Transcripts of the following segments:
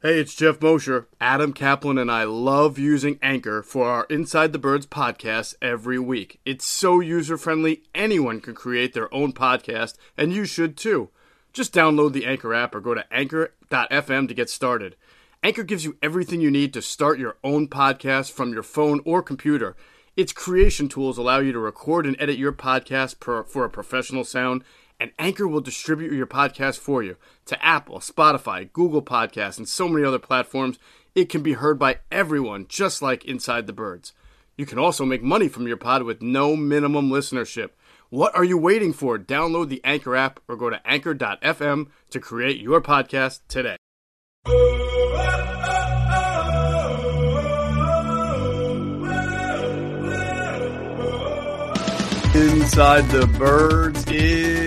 Hey, it's Jeff Mosher. Adam Caplan and I love using Anchor for our Inside the Birds podcast every week. It's so user friendly, anyone can create their own podcast, and you should too. Just download the Anchor app or go to anchor.fm to get started. Anchor gives you everything you need to start your own podcast from your phone or computer. Its creation tools allow you to record and edit your podcast per, for a professional sound and Anchor will distribute your podcast for you to Apple, Spotify, Google Podcasts, and so many other platforms. It can be heard by everyone, just like Inside the Birds. You can also make money from your pod with no minimum listenership. What are you waiting for? Download the Anchor app or go to anchor.fm to create your podcast today. Inside the Birds is.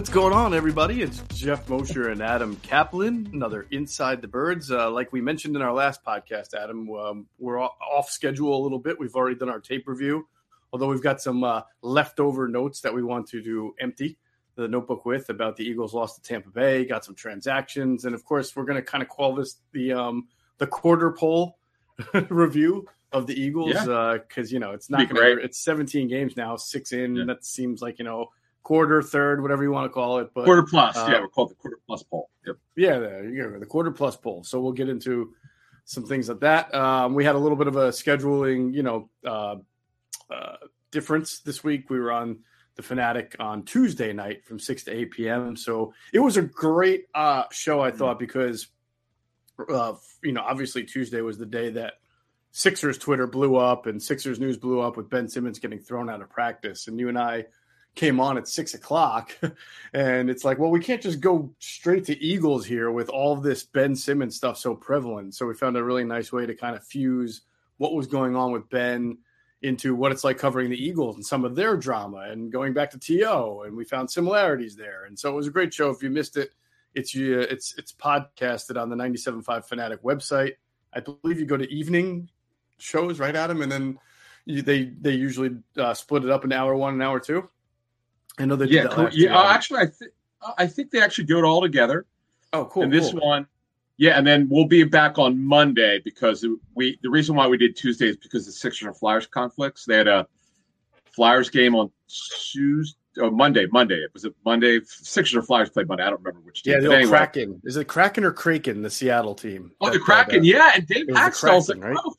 What's going on, everybody? It's Jeff Mosher and Adam Caplan. Another Inside the Birds. Uh, like we mentioned in our last podcast, Adam, um, we're off schedule a little bit. We've already done our tape review, although we've got some uh, leftover notes that we want to do empty the notebook with about the Eagles lost to Tampa Bay. Got some transactions, and of course, we're going to kind of call this the um, the quarter pole review of the Eagles because Yeah. uh, you know it's not gonna, great. it's 17 games now, six in. Yeah. That seems like you know quarter, third, whatever you want to call it. But quarter plus. uh, yeah, we're called the quarter plus pole. Yep. yeah, there you the quarter plus pole. So we'll get into some things like that. Um, we had a little bit of a scheduling, you know, uh, uh, difference this week. We were on the Fanatic on Tuesday night from six to eight p.m. So it was a great uh, show, I thought, because uh, you know, obviously Tuesday was the day that Sixers Twitter blew up and Sixers news blew up with Ben Simmons getting thrown out of practice, and you and I came on at six o'clock, and it's like, well, we can't just go straight to Eagles here with all this Ben Simmons stuff so prevalent. So we found a really nice way to kind of fuse what was going on with Ben into what it's like covering the Eagles and some of their drama and going back to TO and we found similarities there. And so it was a great show. If you missed it, it's you it's it's podcasted on the 97.5 Fanatic website. I believe you go to evening shows, right, Adam? And then you, they they usually uh, split it up in hour one and hour two. I know they did Yeah, that cool. last yeah. year. uh, actually, I think I think they actually do it all together. oh, cool. and this cool. one, yeah, and then we'll be back on Monday because we the reason why we did Tuesday is because the Sixers and Flyers conflicts. They had a Flyers game on Tuesday. Oh, Monday, Monday. It was a Monday. Sixers or Flyers played Monday. I don't remember which team. Yeah, the anyway. Kraken. Is it Kraken or Kraken? The Seattle team. Oh, the Kraken. yeah, and Dave Hakstol's the Kraken, right? coach.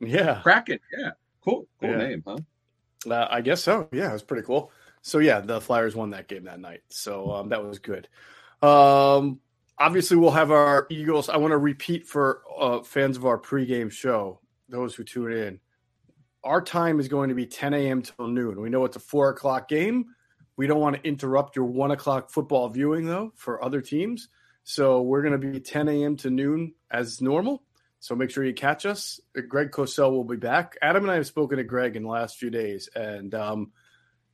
Yeah. Kraken. Yeah, cool, cool Yeah. name, huh? Uh, I guess so. Yeah, it was pretty cool. So yeah, the Flyers won that game that night. So um, that was good. Um, obviously, we'll have our Eagles. I want to repeat for uh, fans of our pregame show, those who tune in. Our time is going to be 10 a.m. till noon. We know it's a four o'clock game. We don't want to interrupt your one o'clock football viewing though for other teams. So we're going to be 10 a.m. to noon as normal. So make sure you catch us. Greg Cosell will be back. Adam and I have spoken to Greg in the last few days, and um,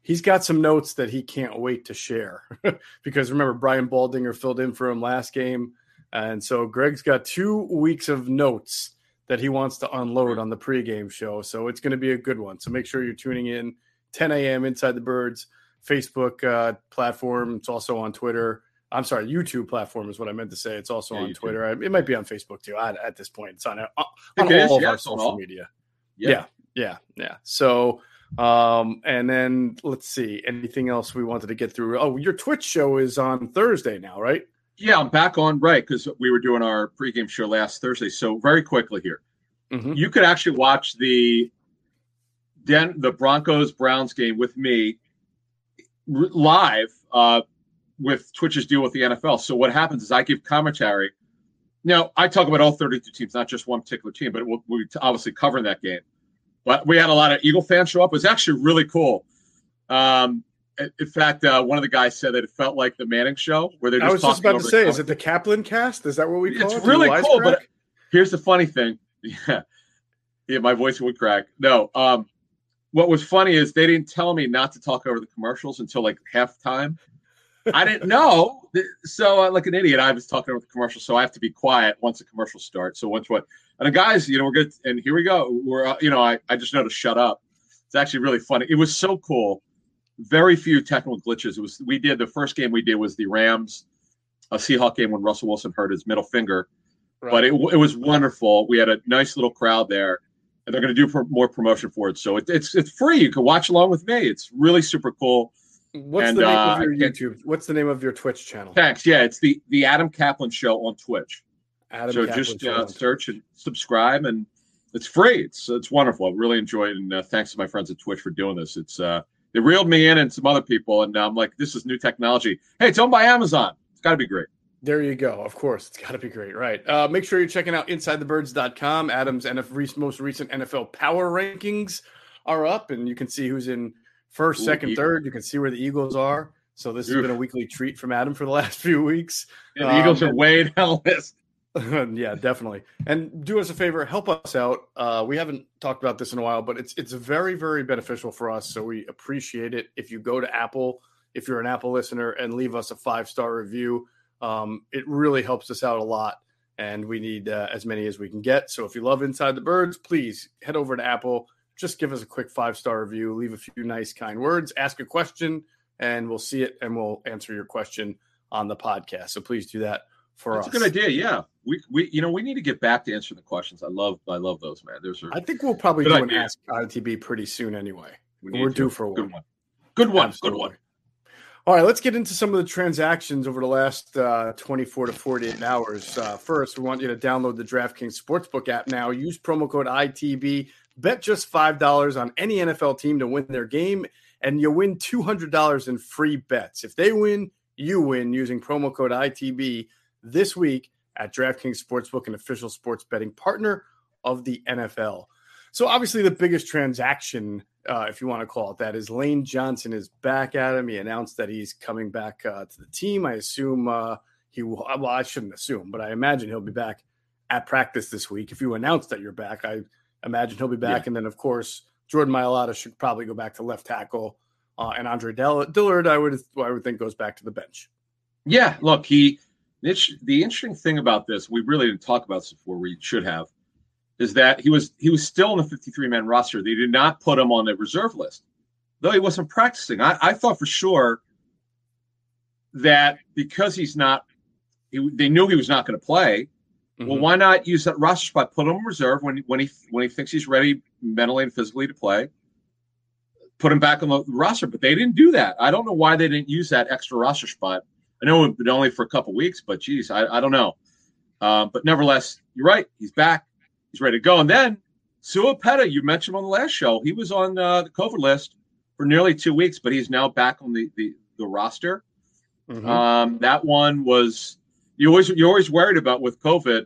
he's got some notes that he can't wait to share. because remember, Brian Baldinger filled in for him last game. And so Greg's got two weeks of notes that he wants to unload on the pregame show. So it's going to be a good one. So make sure you're tuning in 10 a.m. Inside the Birds Facebook uh, platform. It's also on Twitter. I'm sorry, YouTube platform is what I meant to say. It's also Yeah, on YouTube. Twitter. I- It might be on Facebook too. I, at this point, it's on, uh, on all is, of yeah, our social all. media. Yeah, yeah, yeah. So, um, and then let's see, anything else we wanted to get through? Oh, your Twitch show is on Thursday now, right? Yeah, I'm back on right because we were doing our pregame show last Thursday. So very quickly here, Mhm. you could actually watch the Den the Broncos Browns game with me r- live uh, with Twitch's deal with the NFL. So what happens is I give commentary. Now I talk about all 32 teams, not just one particular team, but we'll, we're obviously covering that game. But we had a lot of Eagle fans show up. It was actually really cool. Um, in fact, uh, one of the guys said that it felt like the Manning show, where they're I just was just about to say, is it the Caplan cast? Is that what we call It's it? Do really cool, but here's the funny thing. Yeah. Yeah, my voice would crack. No. Um, what was funny is they didn't tell me not to talk over the commercials until like halftime. I didn't know. So, uh, like an idiot, I was talking over the commercial. So I have to be quiet once the commercial starts. So once what, and the guys, you know, we're good. And here we go. We're, uh, you know, I, I just know to shut up. It's actually really funny. It was so cool. Very few technical glitches. It was, we did the first game we did was the Rams, a Seahawk game when Russell Wilson hurt his middle finger but it, it was wonderful. We had a nice little crowd there, and they're going to do pro- more promotion for it. So it, it's it's free. You can watch along with me. It's really super cool. What's and, the name uh, of your YouTube? What's the name of your Twitch channel? Thanks. Yeah, it's the the Adam Caplan Show on Twitch. Adam so Caplan just Show uh, search and subscribe, and it's free. It's it's wonderful. I really enjoy it, and uh, thanks to my friends at Twitch for doing this. It's uh, they reeled me in and some other people, and I'm like, this is new technology. Hey, it's owned by Amazon. It's got to be great. There you go. Of course, it's got to be great, right? Uh, make sure you're checking out InsideTheBirds.com. Adam's NF most recent NFL power rankings are up, and you can see who's in first, Ooh, second, Eagle. third. You can see where the Eagles are. So this has been a weekly treat from Adam for the last few weeks. Yeah, the Eagles Um, are way down list. yeah, definitely. And do us a favor, help us out. Uh, we haven't talked about this in a while, but it's it's very very beneficial for us. So we appreciate it if you go to Apple, if you're an Apple listener, and leave us a five star review. Um, it really helps us out a lot, and we need uh, as many as we can get. So if you love Inside the Birds, please head over to Apple. Just give us a quick five star review. Leave a few nice kind words. Ask a question, and we'll see it, and we'll answer your question on the podcast. So please do that for That's us. a good idea. Yeah, we we you know we need to get back to answering the questions. I love I love those man. Those are I think we'll probably Good do an. Ask ITB pretty soon anyway. we We're to. due for good one. one. Good one. Absolutely. Good one. All right, let's get into some of the transactions over the last uh, 24 to 48 hours. Uh, first, we want you to download the DraftKings Sportsbook app now. Use promo code ITB. Bet just $5 on any NFL team to win their game, and you win $200 in free bets. If they win, you win using promo code ITB this week at DraftKings Sportsbook, an official sports betting partner of the NFL. So, obviously, the biggest transaction, uh, if you want to call it that, is Lane Johnson is back at him. He announced that he's coming back uh, to the team. I assume uh, he will. Well, I shouldn't assume, but I imagine he'll be back at practice this week. If you announce that you're back, I imagine he'll be back. Yeah. And then, of course, Jordan Mailata should probably go back to left tackle, uh, and Andre Dillard, I would, I would think, goes back to the bench. Yeah, look, he. The interesting thing about this, we really didn't talk about this before. We should have, is that he was he was still in the 53 man roster. They did not put him on the reserve list, though he wasn't practicing. I, I thought for sure that because he's not, he, they knew he was not going to play. Well, Mhm. why not use that roster spot? Put him in reserve when when he when he thinks he's ready mentally and physically to play. Put him back on the roster, but they didn't do that. I don't know why they didn't use that extra roster spot. I know it would only for a couple weeks, but geez, I, I don't know. Um, but nevertheless, you're right. He's back. He's ready to go. And then Sua Opeta, you mentioned on the last show, he was on uh, the COVID list for nearly two weeks, but he's now back on the the, the roster. Mhm. Um, that one was you always you're always worried about with COVID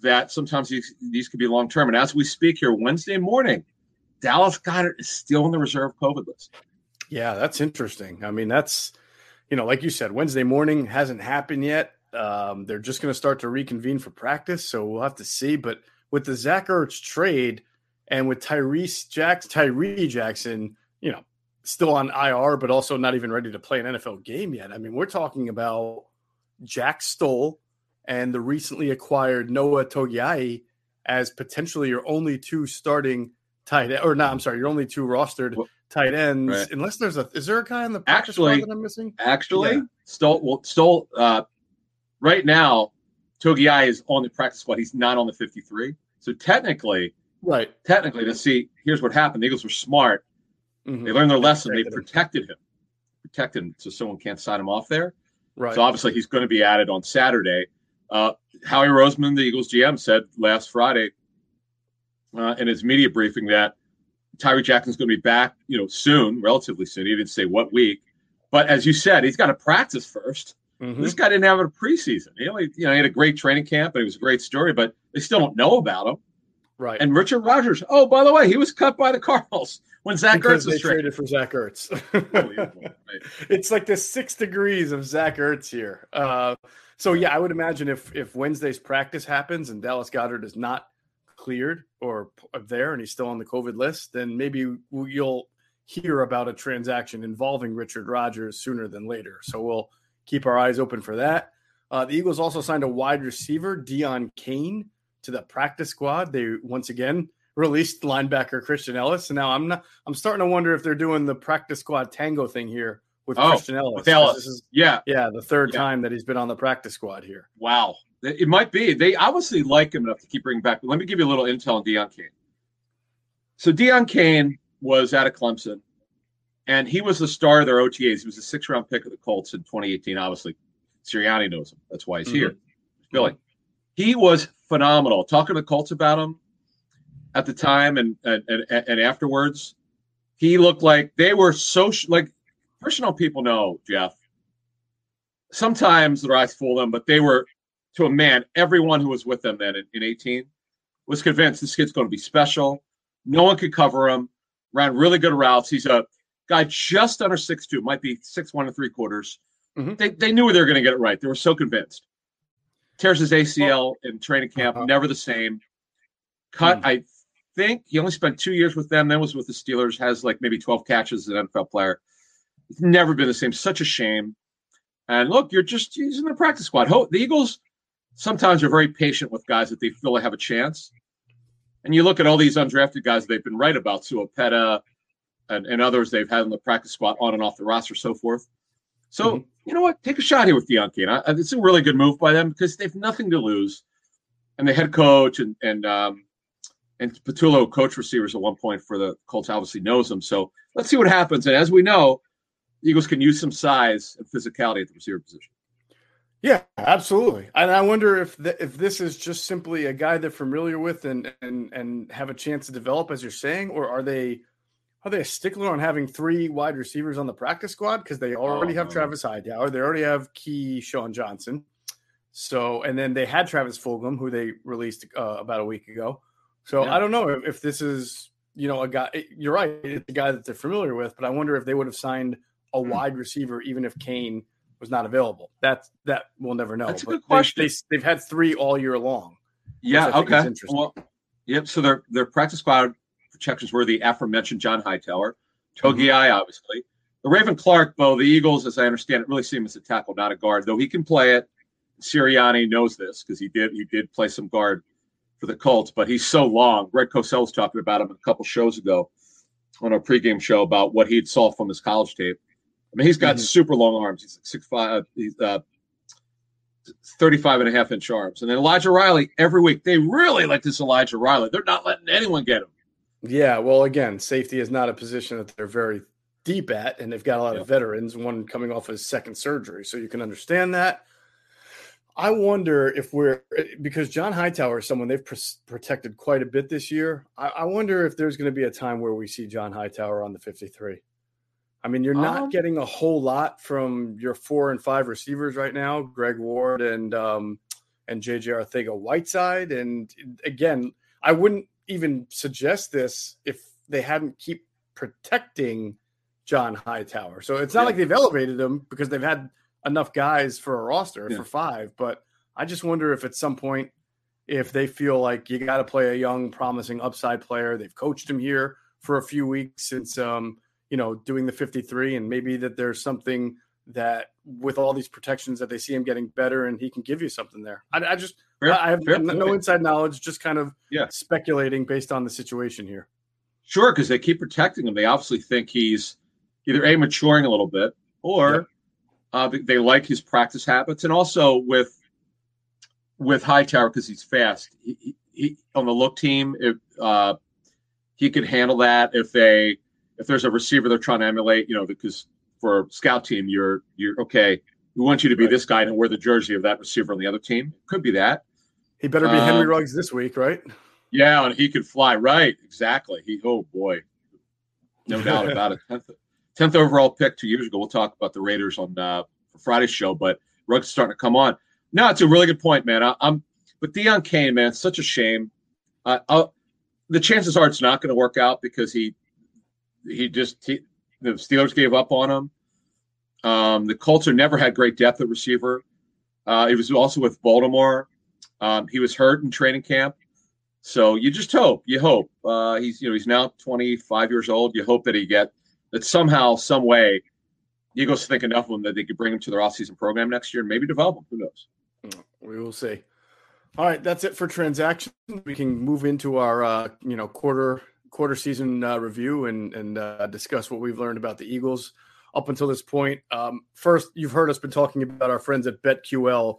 that sometimes these these could be long term. And as we speak here, Wednesday morning, Dallas Goedert is still on the reserve COVID list. Yeah, that's interesting. I mean, that's you know, like you said, Wednesday morning hasn't happened yet. Um, they're just going to start to reconvene for practice, so we'll have to see. But with the Zach Ertz trade and with Tyrese Jacks, Tyree Jackson, you know, still on IR, but also not even ready to play an NFL game yet. I mean, we're talking about Jack Stoll and the recently acquired Noah Togiai as potentially your only two starting tight end, or no, I'm sorry, your only two rostered Well, tight ends, right. unless there's a is there a guy in the practice squad Actually- that I'm missing? Actually, Yeah. Stoll well, Stoll uh, right now, Togiai is on the practice squad. He's not on the 53. So technically, Right. technically, to see here's what happened. The Eagles were smart. Mhm. They learned their lesson. They protected him. protected him, protected him, so someone can't sign him off there. Right. So obviously he's going to be added on Saturday. Uh, Howie Roseman, the Eagles GM, said last Friday uh, in his media briefing that Tyree Jackson's going to be back, you know, soon, relatively soon. He didn't say what week, but as you said, he's got to practice 1st Mhm. This guy didn't have a preseason. He only, you know, he had a great training camp and it was a great story, but they still don't know about him. Right. And Richard Rodgers, oh, by the way, he was cut by the Cardinals when Zach because Ertz was traded. traded for Zach Ertz. Right. it's like the six degrees of Zach Ertz here. Uh, so yeah, I would imagine if if Wednesday's practice happens and Dallas Goedert is not cleared or there and he's still on the COVID list, then maybe you'll hear about a transaction involving Richard Rodgers sooner than later. So we'll keep our eyes open for that. Uh, the Eagles also signed a wide receiver, Deon Cain, to the practice squad. They once again released linebacker Christian Ellis. And now I'm not. I'm starting to wonder if they're doing the practice squad tango thing here with Oh, Christian Ellis. Ellis. This is yeah. yeah the third Yeah. time that he's been on the practice squad here. Wow. It might be. They obviously like him enough to keep bringing back. But let me give you a little intel on Deon Cain. So Deon Cain was out of Clemson, and he was the star of their OTAs. He was a six-round pick of the Colts in 2018. Obviously, Sirianni knows him. That's why he's Mhm. here. Billy. He was phenomenal. Talking to the Colts about him at the time and and, and, and afterwards, he looked like they were so like personal people know, Jeff. Sometimes their eyes fool them, but they were to a man, everyone who was with them then in, in 18 was convinced this kid's going to be special. No one could cover him. Ran really good routes. He's a guy just under six two, might be six one and three quarters. Mhm. They they knew they were going to get it right. They were so convinced. Tears his ACL in training camp, Uh-huh. never the same. Cut. Hmm. I think he only spent two years with them. Then was with the Steelers. Has like maybe twelve catches as an NFL player. It's never been the same. Such a shame. And look, you're just he's in the practice squad. The Eagles sometimes are very patient with guys that they feel they have a chance. And you look at all these undrafted guys they've been right about, Sua Opeta and, and others they've had in the practice squad on and off the roster, so forth. So, Mhm. you know what? Take a shot here with Deon Cain. I, it's a really good move by them because they've nothing to lose. And the head coach and and um, and Patullo, coach receivers at one point for the Colts, obviously knows them. So let's see what happens. And as we know, the Eagles can use some size and physicality at the receiver position. Yeah, absolutely. And I wonder if th- if this is just simply a guy they're familiar with and and and have a chance to develop, as you're saying, or are they are they a stickler on having three wide receivers on the practice squad because they already have Oh. Travis Hightower, they already have KeeSean Johnson, so and then they had Travis Fulgham, who they released uh, about a week ago. So Yeah. I don't know if, if this is you know a guy. You're right, it's a guy that they're familiar with, but I wonder if they would have signed a Hmm. wide receiver even if Cain was not available. That's that we'll never know. That's a But good question. They, have had three all year long. Yeah. I think is Okay. Well, yep. So their their practice squad protections were the aforementioned John Hightower, Togi Mm-hmm. obviously. Le'Raven Clark, Bo, the Eagles, as I understand it, really see him as a tackle, not a guard, though he can play it. Sirianni knows this because he did he did play some guard for the Colts, but he's so long. Greg Cosell was talking about him a couple shows ago on our pregame show about what he'd saw from his college tape. I mean, he's got Mhm. super long arms. He's like six five. He's uh, 35 and a half inch arms. And then Elijah Riley, every week, they really like this Elijah Riley. They're not letting anyone get him. Yeah, well, again, safety is not a position that they're very deep at, and they've got a lot Yep. of veterans. One coming off his second surgery, so you can understand that. I wonder if we're because John Hightower is someone they've pr- protected quite a bit this year. I, I wonder if there's going to be a time where we see John Hightower on the 53. I mean, you're not Um, getting a whole lot from your four and five receivers right now, Greg Ward and um, and JJ Arcega-Whiteside. And again, I wouldn't even suggest this if they hadn't keep protecting John Hightower. So it's not Yeah. like they've elevated him because they've had enough guys for a roster Yeah. for five. But I just wonder if at some point, if they feel like you got to play a young, promising upside player, they've coached him here for a few weeks since um, you know doing the 53, and maybe that there's something that with all these protections that they see him getting better and he can give you something there. I, I just Fair- I have no inside knowledge, just kind of Yeah. speculating based on the situation here. Sure, because they keep protecting him. They obviously think he's either a maturing a little bit or uh, they, they like his practice habits, and also with with Hightower because he's fast. He, he, he on the look team, if uh, he could handle that, if they if there's a receiver they're trying to emulate, you know, because for scout team, you're you're okay. we want you to be Right. this guy and wear the jersey of that receiver on the other team. Could be that. He better be Henry Um, Ruggs this week, right? Yeah, and he could fly. Right, exactly. He oh boy, no doubt about it. Tenth, tenth overall pick two years ago. We'll talk about the Raiders on uh, Friday's show, but Ruggs is starting to come on. No, it's a really good point, man. I, I'm but Deon Cain, man, such a shame. Uh, the chances are it's not going to work out because he he just he, the Steelers gave up on him. Um, the Colts are never had great depth at receiver. Uh, he was also with Baltimore. Um, he was hurt in training camp. So you just hope, you hope. Uh, he's you know he's now 25 years old. You hope that he get that somehow, some way, Eagles think enough of him that they could bring him to their offseason program next year and maybe develop him. Who knows? We will see. All right, that's it for transactions. We can move into our uh, you know quarter quarter season uh, review and and uh, discuss what we've learned about the Eagles up until this point. Um, first, you've heard us been talking about our friends at BetQL.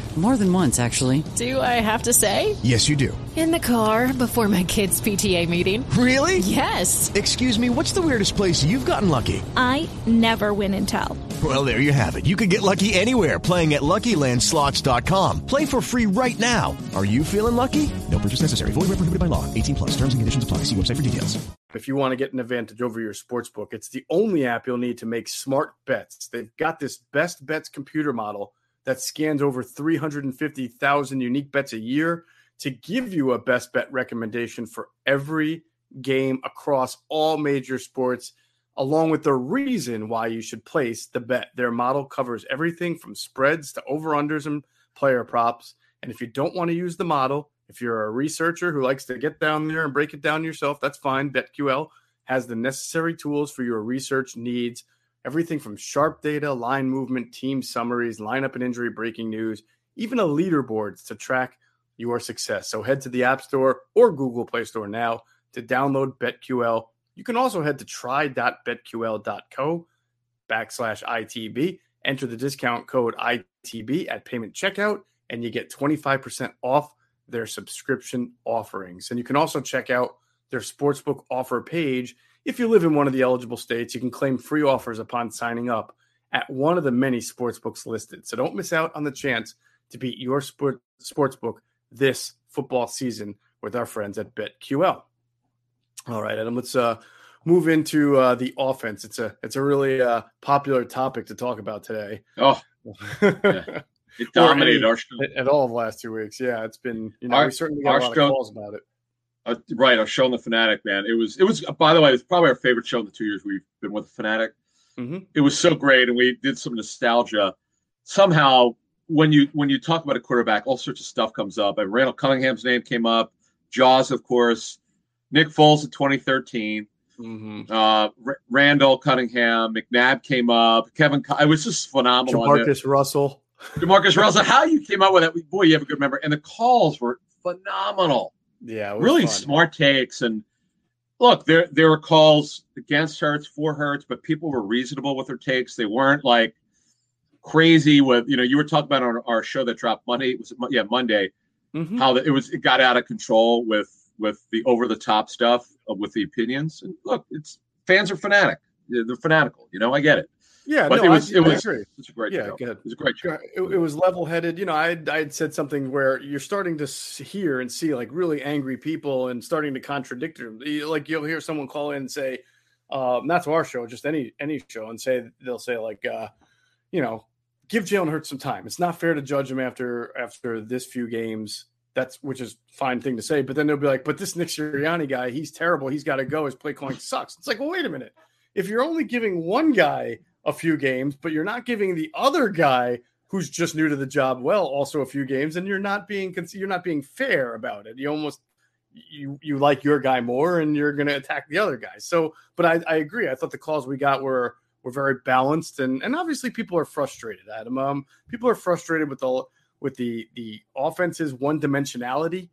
More than once, actually. Do I have to say? Yes, you do. In the car before my kids' PTA meeting. Really? Yes. Excuse me, what's the weirdest place you've gotten lucky? I never win and tell. Well, there you have it. You can get lucky anywhere playing at LuckyLandSlots.com. Play for free right now. Are you feeling lucky? No purchase necessary. Void where prohibited by law. 18 plus. Terms and conditions apply. See website for details. if you want to get an advantage over your sports book. It's the only app you'll need to make smart bets. They've got this best bets computer model that scans over 350,000 unique bets a year to give you a best bet recommendation for every game across all major sports, along with the reason why you should place the bet. Their model covers everything from spreads to over-unders and player props. And if you don't want to use the model, if you're a researcher who likes to get down there and break it down yourself, that's fine. BetQL has the necessary tools for your research needs. Everything from sharp data, line movement, team summaries, lineup and injury breaking news, even a leaderboards to track your success. So head to the App Store or Google Play Store now to download BetQL. You can also head to try.betql.co backslash ITB. Enter the discount code ITB at payment checkout, and you get 25% off their subscription offerings. And you can also check out their sportsbook offer page. If you live in one of the eligible states, you can claim free offers upon signing up at one of the many sportsbooks listed. So don't miss out on the chance to beat your sport, sportsbook this football season with our friends at BetQL. All right, Adam, let's uh, move into uh, the offense. It's a it's a really uh, popular topic to talk about today. Oh, at, it dominated our show. at all of the last two weeks. Yeah, it's been you know Our- we certainly got a lot show- of calls about it. Uh, right, our show on the Fanatic, man. It was, it was. By the way, it's probably our favorite show in the two years we've been with the Fanatic. Mhm. It was so great, and we did some nostalgia. Somehow, when you when you talk about a quarterback, all sorts of stuff comes up. And Randall Cunningham's name came up, Jaws, of course, Nick Foles in 2013, Mhm. uh, R- Randall Cunningham, McNabb came up, Kevin. It was just phenomenal. Jamarcus Russell. Demarcus Russell, how you came up with that? Boy, you have a good memory. And the calls were phenomenal Yeah, really fun. smart takes. And look, there there were calls against Hurts, for Hurts, but people were reasonable with their takes. They weren't like crazy with you know. You were talking about on our show that dropped Monday. Was it, Mon- yeah Monday? Mhm. How the, it was it got out of control with with the over the top stuff uh, with the opinions. And look, it's fans are fanatic. They're fanatical. You know, I get it. Yeah, But no, it was I, it was it's a great Yeah, show. It was a great show. It, it was level headed. You know, I I had said something where you're starting to hear and see like really angry people and starting to contradict them. Like you'll hear someone call in and say, uh, not to our show, just any any show, and say they'll say like, uh, you know, give Jalen Hurts some time. It's not fair to judge him after after this few games. That's which is fine thing to say. But then they'll be like, but this Nick Sirianni guy, he's terrible. He's got to go. His play calling sucks. It's like, well, wait a minute. If you're only giving one guy a few games, but you're not giving the other guy who's just new to the job well also a few games and you're not being you're not being fair about it. You almost you you like your guy more and you're going to attack the other guy. So but I, I agree. I thought the calls we got were were very balanced and and obviously people are frustrated adam. Um people are frustrated with the with the the offense's one dimensionality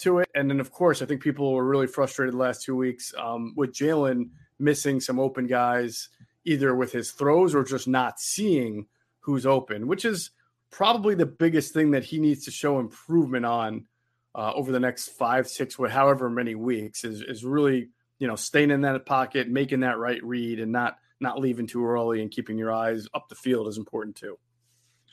to it. And then of course i think people were really frustrated the last two weeks um with jalen missing some open guys either with his throws or just not seeing who's open, which is probably the biggest thing that he needs to show improvement on uh, over the next five, six, however many weeks is is really you know staying in that pocket, making that right read, and not not leaving too early and keeping your eyes up the field is important too.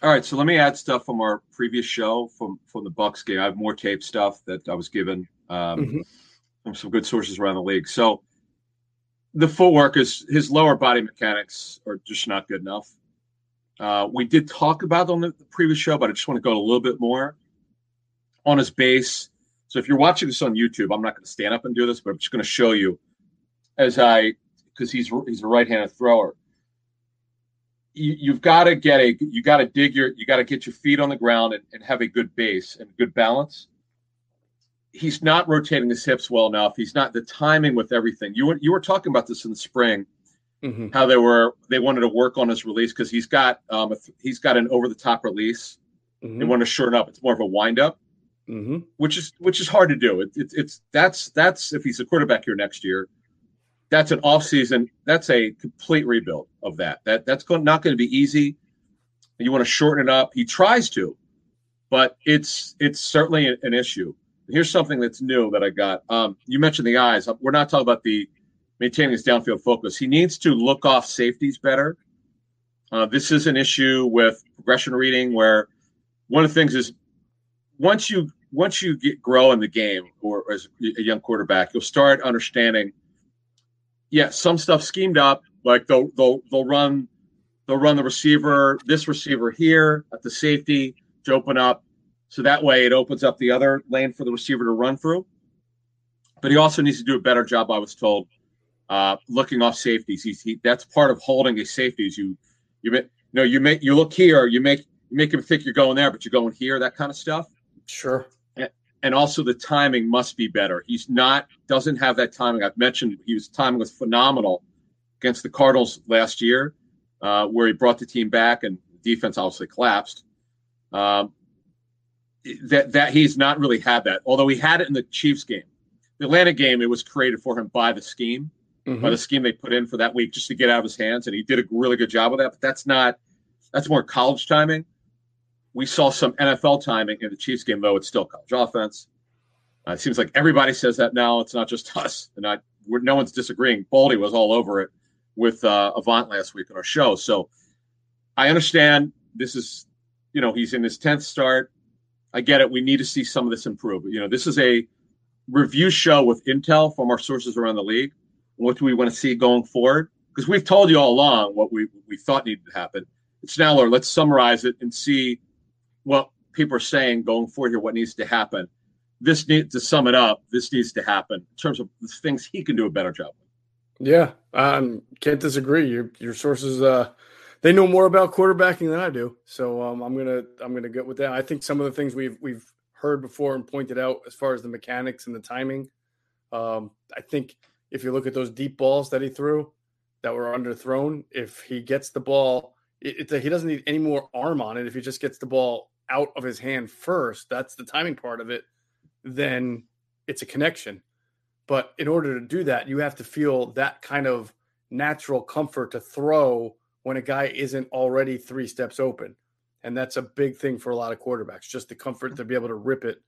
All right, so let me add stuff from our previous show from from the Bucs game. I have more tape stuff that I was given um, mm-hmm. from some good sources around the league. So the footwork is his lower body mechanics are just not good enough. Uh, we did talk about on the previous show, but I just want to go a little bit more on his base. So if you're watching this on YouTube, I'm not going to stand up and do this, but I'm just going to show you as I because he's he's a right-handed thrower. You, have got to get a you got to dig your you got to get your feet on the ground and, and have a good base and good balance. He's not rotating his hips well enough. He's not the timing with everything. You were you were talking about this in the spring mm-hmm. how they were they wanted to work on his release because he's got um he's got an over the top release. Mm-hmm. They want to shorten up. It's more of a wind up, mm-hmm. which is which is hard to do. It, it, it's that's that's if he's a quarterback here next year, that's an off season. That's a complete rebuild of that. That that's going, not going to be easy. You want to shorten it up. He tries to, but it's it's certainly an issue. Here's something that's new that I got. Um, you mentioned the eyes. We're not talking about the maintaining his downfield focus. He needs to look off safeties better. Uh, this is an issue with progression reading where one of the things is once you once you get grow in the game or as a young quarterback, you'll start understanding. Yeah, some stuff schemed up, like they'll they'll they'll run they'll run the receiver, this receiver here at the safety to open up, so that way it opens up the other lane for the receiver to run through. But he also needs to do a better job, I was told, uh, looking off safeties. He's he, that's part of holding a safety. Is you you you know you make you look here, you make you make him think you're going there, but you're going here. That kind of stuff. Sure. And, and also the timing must be better. He's not doesn't have that timing. I've mentioned he was timing was phenomenal against the Cardinals last year, uh, where he brought the team back and defense obviously collapsed. Um, that that he's not really had that. Although he had it in the Chiefs game, the Atlanta game, it was created for him by the scheme mm-hmm. by the scheme they put in for that week just to get out of his hands, and he did a really good job of that. But that's not that's more college timing. We saw some NFL timing in the Chiefs game, though it's still college offense. Uh, it seems like everybody says that now. It's not just us, and I, no one's disagreeing. Baldy was all over it with uh, Avant last week on our show. So I understand this is, you know, he's in his tenth start. I get it. We need to see some of this improve. You know, this is a review show with intel from our sources around the league what do we want to see going forward? Because we've told you all along what we, we thought needed to happen. It's now, Lord, let's summarize it and see what people are saying going forward here, what needs to happen. This needs to sum it up. This needs to happen in terms of the things he can do a better job with. Yeah, um, can't disagree. Your your sources, uh, they know more about quarterbacking than I do. So um, I'm gonna I'm gonna get with that. I think some of the things we've we've heard before and pointed out as far as the mechanics and the timing. Um, I think if you look at those deep balls that he threw that were underthrown, if he gets the ball, it, he doesn't need any more arm on it. If he just gets the ball out of his hand first, that's the timing part of it, then it's a connection. But in order to do that, you have to feel that kind of natural comfort to throw when a guy isn't already three steps open. And that's a big thing for a lot of quarterbacks, just the comfort to be able to rip it.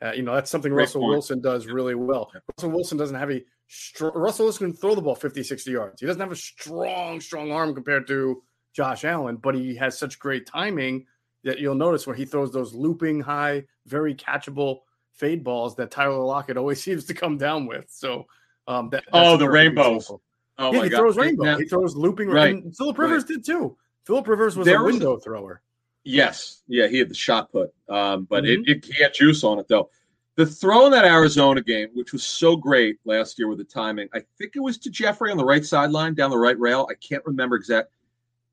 Uh, you know, that's something Great Russell point. Wilson does really well. Russell Wilson doesn't have a str- Russell Wilson can throw the ball 50, 60 yards. He doesn't have a strong, strong arm compared to Josh Allen, but he has such great timing that you'll notice where he throws those looping high, very catchable fade balls that Tyler Lockett always seems to come down with. So, um, that, oh, the rainbows. Oh yeah, he God. throws rainbow. He throws looping. Right. And Philip Rivers right. did too. Philip Rivers was there a window was, thrower. Yes, yeah, he had the shot put, um, but mm-hmm. it, it, he had juice on it though. The throw in that Arizona game, which was so great last year with the timing, I think it was to Jeffery on the right sideline down the right rail. I can't remember exact.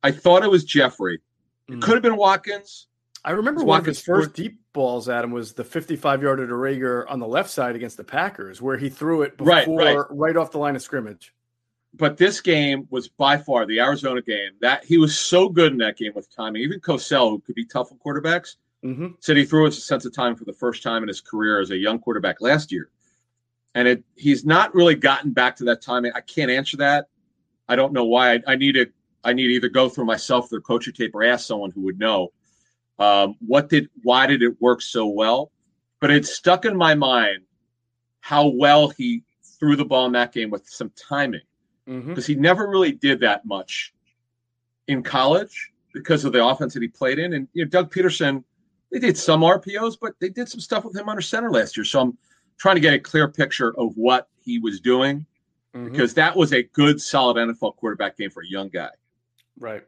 I thought it was Jeffery. It Mm. could have been Watkins. I remember one of his Watkins' first deep balls at him was the 55 yarder to Reagor on the left side against the Packers, where he threw it Right, before right, right. off the line of scrimmage. But this game was by far the Arizona game that he was so good in that game with timing. Even Cosell, who could be tough on quarterbacks, Mm-hmm. said he threw it a sense of time for the first time in his career as a young quarterback last year. And it he's not really gotten back to that timing. I can't answer that. I don't know why. I, I need to I need to either go through myself their coaching tape or ask someone who would know. Um, what did why did it work so well? But it stuck in my mind how well he threw the ball in that game with some timing Mm-hmm. because he never really did that much in college because of the offense that he played in. And you know, Doug Pederson, they did some RPOs, but they did some stuff with him under center last year. So I'm trying to get a clear picture of what he was doing Mm-hmm. because that was a good, solid NFL quarterback game for a young guy. Right.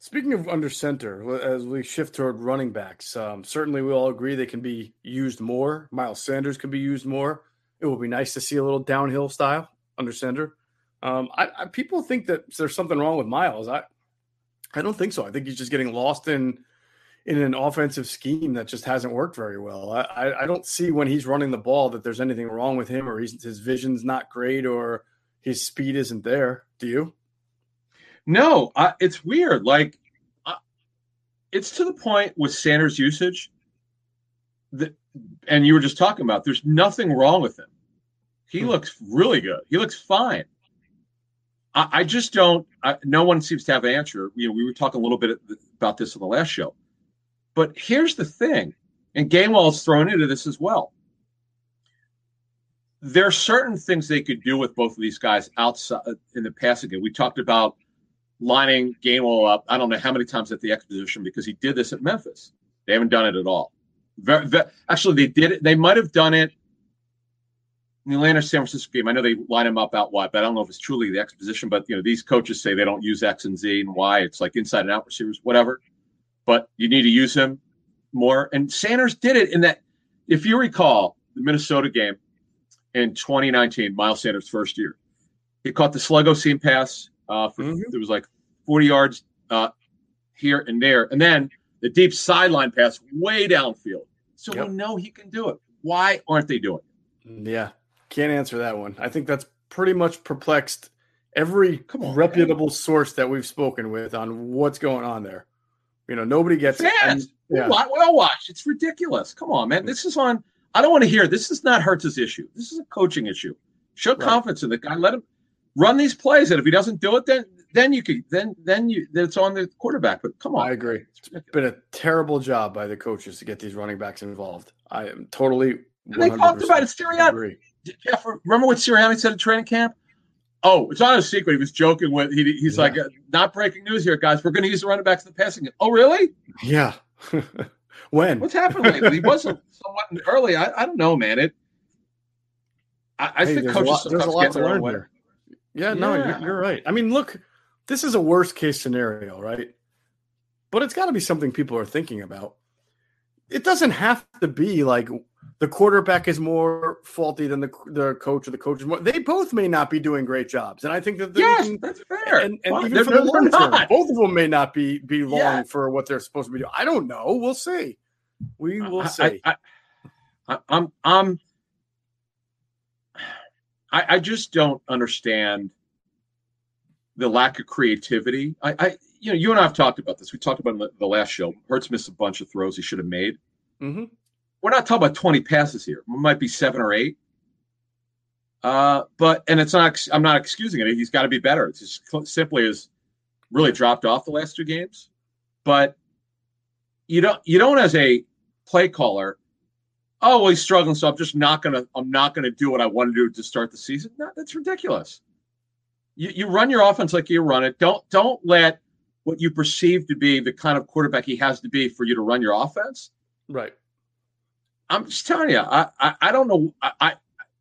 Speaking of under center, as we shift toward running backs, um, certainly we all agree they can be used more. Miles Sanders can be used more. It will be nice to see a little downhill style under center. Um, I, I, people think that there's something wrong with Miles. I, I don't think so. I think he's just getting lost in in an offensive scheme that just hasn't worked very well. I, I, I don't see when he's running the ball that there's anything wrong with him or he's, his vision's not great or his speed isn't there. Do you? No, I, it's weird. Like, I, it's to the point with Sanders' usage that, and you were just talking about. There's nothing wrong with him. He Hmm. looks really good. He looks fine. I, I just don't. I, no one seems to have an answer. You know, we were talking a little bit about this on the last show, but here's the thing, and Gainwell's thrown into this as well. There are certain things they could do with both of these guys outside in the passing game. We talked about lining Gainwell up. I don't know how many times at the X position because he did this at Memphis. They haven't done it at all. Actually, they did it. They might have done it in the Atlanta San Francisco game. I know they line him up out wide, but I don't know if it's truly the X position. But you know, these coaches say they don't use X and Z and Y. It's like inside and out receivers, whatever. But you need to use him more. And Sanders did it in that. If you recall the Minnesota game in 2019, Miles Sanders' first year, he caught the Sluggo seam pass. Uh, for, Mhm. It was like 40 yards uh, here and there, and then the deep sideline pass way downfield. So Yep. we know he can do it. Why aren't they doing it? Yeah, can't answer that one. I think that's pretty much perplexed every on, reputable source that we've spoken with on what's going on there. You know, nobody gets it. And- Fans, we yeah. wa- we all watch. It's ridiculous. Come on, man. This is on. I don't want to hear. This is not Hurts's issue. This is a coaching issue. Show Right. confidence in the guy. Let him run these plays, and if he doesn't do it, then then you could then then you then it's on the quarterback. But come on, I agree. It's. Been a terrible job by the coaches to get these running backs involved. I am totally. And they talked about it. 100% Sirianni, agree. Jeff, remember what Sirianni said at training camp? Oh, it's not a secret. He was joking with. He, he's Yeah. like, uh, not breaking news here, guys. We're going to use the running backs in the passing game. Oh, really? Yeah. when? What's happened lately? He wasn't somewhat early. I, I don't know, man. It. I, I Hey, think coaches lot, there's a sometimes lot get to their own learn way. there. Yeah, no, Yeah. you're, you're right. I mean, look, this is a worst case scenario, right? But it's got to be something people are thinking about. It doesn't have to be like the quarterback is more faulty than the the coach or the coach is more. They both may not be doing great jobs, and I think that Yes, can- that's fair. and, and Fine. even for the long term, not. both of them may not be be long Yeah. for what they're supposed to be doing. I don't know. We'll see. We will I- see. I, I, I'm I'm I, I just don't understand the lack of creativity. I, I you know you and I have talked about this. We talked about it in the, the last show. Hurts missed a bunch of throws he should have made. hmm We're not talking about 20 passes here. It might be seven or eight. Uh, but and it's not. I'm not excusing it. He's got to be better. It's just simply has really dropped off the last two games. But you don't. You don't as a play caller. Oh, well, he's struggling, so I'm just not gonna. I'm not gonna do what I want to do to start the season. No, that's ridiculous. You you run your offense like you run it. Don't don't let what you perceive to be the kind of quarterback he has to be for you to run your offense. Right. I'm just telling you, I I, I don't know I, I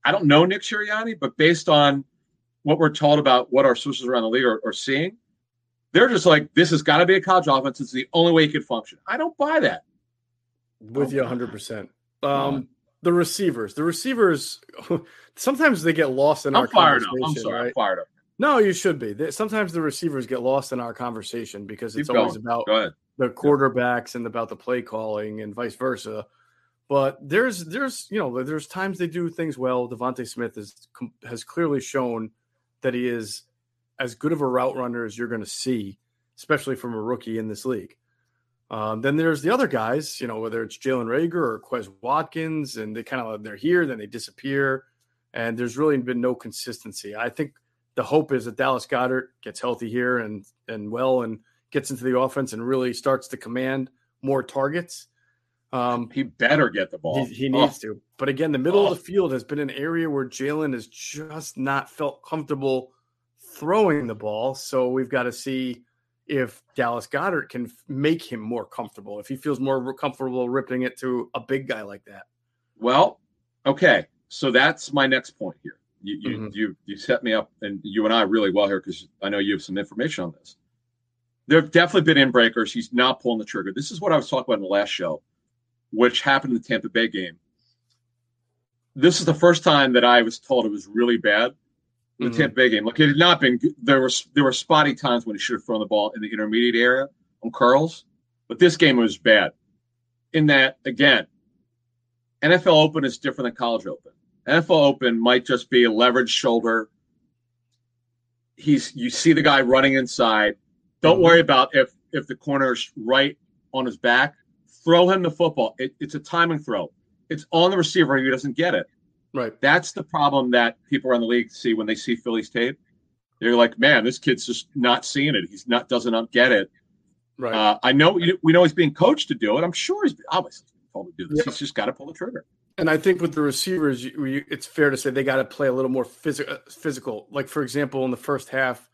I don't know Nick Sirianni, but based on what we're told about what our sources around the league are, are seeing, they're just like this has got to be a college offense. It's the only way it can function. I don't buy that. With Oh, you 100%. Um, the receivers, the receivers, sometimes they get lost in our conversation. I'm our fired up. I'm sorry, I'm fired up. No, you should be. Sometimes the receivers get lost in our conversation because it's Keep always going. about the quarterbacks and about the play calling and vice versa. But there's there's you know there's times they do things well. DeVonta Smith has clearly shown that he is as good of a route runner as you're going to see, especially from a rookie in this league. Um, then there's the other guys, you know, whether it's Jalen Reagor or Quez Watkins, and they kind of they're here, then they disappear, and there's really been no consistency. I think the hope is that Dallas Goedert gets healthy here and and well and gets into the offense and really starts to command more targets. Um, he better get the ball. He, he needs oh. to. But again, the middle oh. of the field has been an area where Jalen has just not felt comfortable throwing the ball. So we've got to see if Dallas Goedert can make him more comfortable, if he feels more comfortable ripping it to a big guy like that. Well, okay. So that's my next point here. You you mm-hmm. you, you set me up and you and I really well here because I know you have some information on this. There have definitely been in breakers. He's not pulling the trigger. This is what I was talking about in the last show, which happened in the Tampa Bay game. This is the first time that I was told it was really bad the mm-hmm. Tampa Bay game. Look, it had not been. There were there were spotty times when he should have thrown the ball in the intermediate area on curls, but this game was bad. In that, again, NFL Open is different than College Open. NFL Open might just be a leveraged shoulder. He's you see the guy running inside. Don't mm-hmm. worry about if if the corner's right on his back. Throw him the football. It, it's a timing throw. It's on the receiver and he doesn't get it. Right. That's the problem that people around the league see when they see Philly's tape. They're like, man, this kid's just not seeing it. He's not doesn't get it. Right. Uh, I know we know he's being coached to do it. I'm sure he's obviously told to do this. Yeah. He's just got to pull the trigger. And I think with the receivers, you, you, it's fair to say they got to play a little more phys- uh, physical. Like for example, in the first half,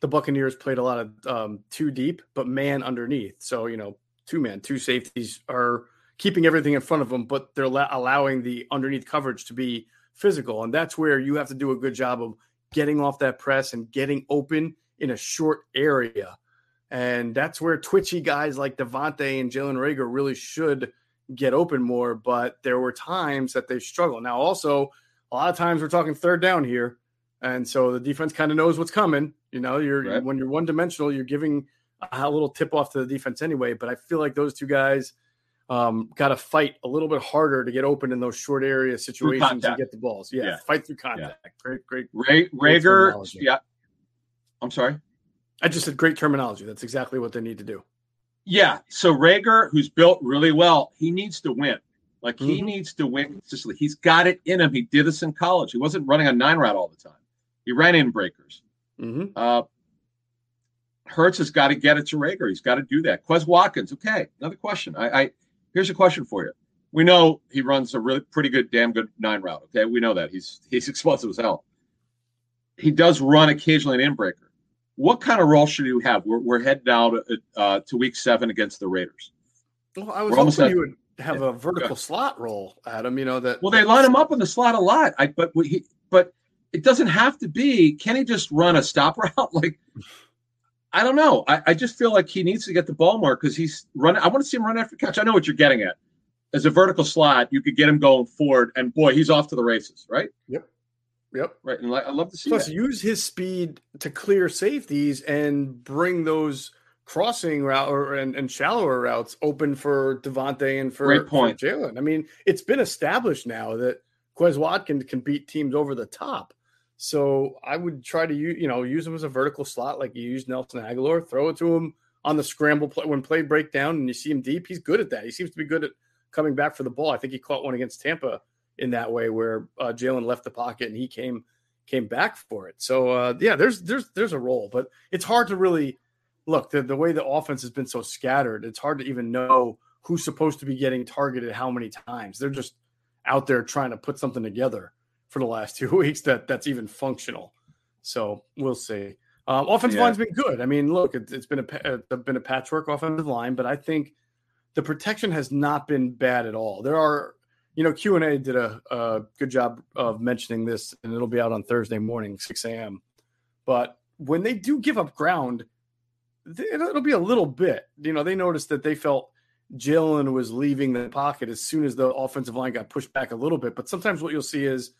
the Buccaneers played a lot of um, two deep, but man underneath. So you know, two man, two safeties are keeping everything in front of them, but they're la- allowing the underneath coverage to be physical. And that's where you have to do a good job of getting off that press and getting open in a short area. And that's where twitchy guys like DeVonta and Jalen Reagor really should get open more. But there were times that they struggled. Now, also, a lot of times we're talking third down here. And so the defense kind of knows what's coming. You know, you're right. when you're one dimensional, you're giving a little tip off to the defense anyway. But I feel like those two guys – um, got to fight a little bit harder to get open in those short area situations and get the balls. Yeah, yeah. fight through contact. Yeah. Great, great. Ray, Reagor, yeah. I'm sorry. I just said great terminology. That's exactly what they need to do. Yeah. So Reagor, who's built really well, he needs to win. Like he mm-hmm. needs to win consistently. He's got it in him. He did this in college. He wasn't running a nine route all the time. He ran in breakers. Mm-hmm. Uh, Hurts has got to get it to Reagor. He's got to do that. Quez Watkins. Okay. Another question. I, I Here's a question for you. We know he runs a really pretty good, damn good nine route. Okay, we know that he's he's explosive as hell. He does run occasionally an inbreaker. What kind of role should you have? We're, we're heading out uh, to week seven against the Raiders. Well, I was we're hoping you would have a vertical yeah. slot role, Adam. You know that. Well, they line him up in the slot a lot. I but he but it doesn't have to be. Can he just run a stop route? Like I don't know. I, I, just feel like he needs to get the ball more because he's running. I want to see him run after catch. I know what you're getting at. As a vertical slot, you could get him going forward, and boy, he's off to the races, right? Yep. Yep. Right. And I love to see Plus, that. use his speed to clear safeties and bring those crossing route or, and, and shallower routes open for DeVonta and for, Great point. Jalen. I mean, it's been established now that Quez Watkins can beat teams over the top. So I would try to use, you know, use him as a vertical slot like you use Nelson Agholor. Throw it to him on the scramble play when play breakdown and you see him deep. He's good at that. He seems to be good at coming back for the ball. I think he caught one against Tampa in that way where uh, Jalen left the pocket and he came came back for it. So uh, yeah, there's there's there's a role, but it's hard to really look the, the way the offense has been so scattered. It's hard to even know who's supposed to be getting targeted how many times. They're just out there trying to put something together for the last two weeks that that's even functional. So we'll see. Um, offensive yeah. line's been good. I mean, look, it, has been a it's been a patchwork offensive line, but I think the protection has not been bad at all. There are, you know, Q and A did a, a good job of mentioning this, and it'll be out on Thursday morning, six a.m. But when they do give up ground, it'll be a little bit. You know, they noticed that they felt Jalen was leaving the pocket as soon as the offensive line got pushed back a little bit. But sometimes what you'll see is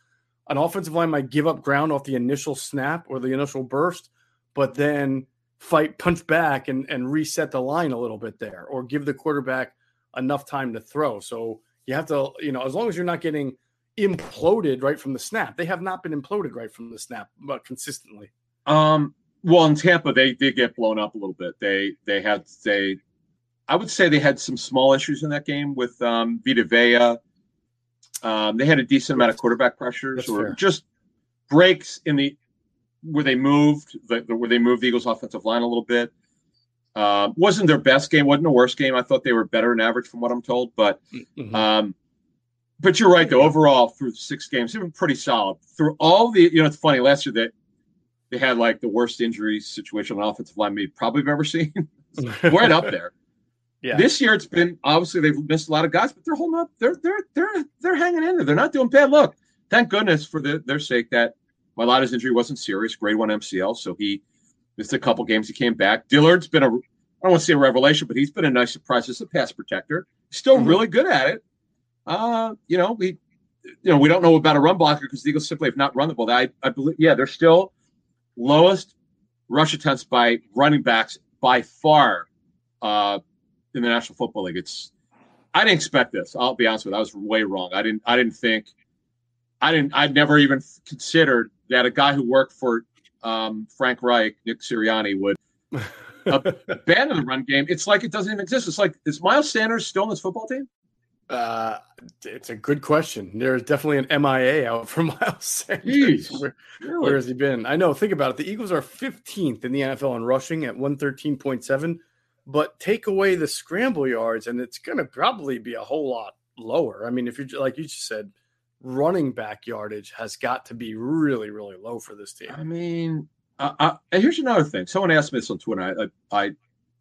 an offensive line might give up ground off the initial snap or the initial burst, but then fight, punch back, and and reset the line a little bit there, or give the quarterback enough time to throw. So you have to, you know, as long as you're not getting imploded right from the snap, they have not been imploded right from the snap, but consistently. Um, well, in Tampa, they did get blown up a little bit. They they had they, I would say they had some small issues in that game with um, Vita Vea. Um, they had a decent amount of quarterback pressures That's or fair. just breaks in the where they moved the, where they moved the Eagles' offensive line a little bit. Um, wasn't their best game, wasn't the worst game. I thought they were better than average from what I'm told, but Mhm. um, but you're right though. Overall, through six games, they were pretty solid. Through all the, you know, it's funny. Last year that they had like the worst injury situation on offensive line we probably have ever seen. right up there. Yeah. This year it's been obviously they've missed a lot of guys, but they're holding up. They're they're they're they're hanging in there. They're not doing bad. Look, thank goodness for the, their sake that Mailata's injury wasn't serious. Grade one MCL, so he missed a couple games. He came back. Dillard's been a I don't want to say a revelation, but he's been a nice surprise as a pass protector. Still Mhm. really good at it. Uh, you know, we you know, we don't know about a run blocker because the Eagles simply have not run the ball. I, I believe, yeah, they're still lowest rush attempts by running backs by far uh, in the National Football League. It's I didn't expect this. I'll be honest with you. I was way wrong. I didn't. I didn't think. I didn't. I'd never even considered that a guy who worked for um, Frank Reich, Nick Sirianni, would abandon the run game. It's like it doesn't even exist. It's like is Miles Sanders still in this football team? Uh, it's a good question. There's definitely an MIA out for Miles Sanders. Jeez. Where, Really? where has he been? I know. Think about it. The Eagles are 15th in the NFL in rushing at 113.7, but take away the scramble yards, and it's going to probably be a whole lot lower. I mean, if you're like you just said, running back yardage has got to be really, really low for this team. I mean, uh, and here's another thing. Someone asked me this on Twitter. I, I, I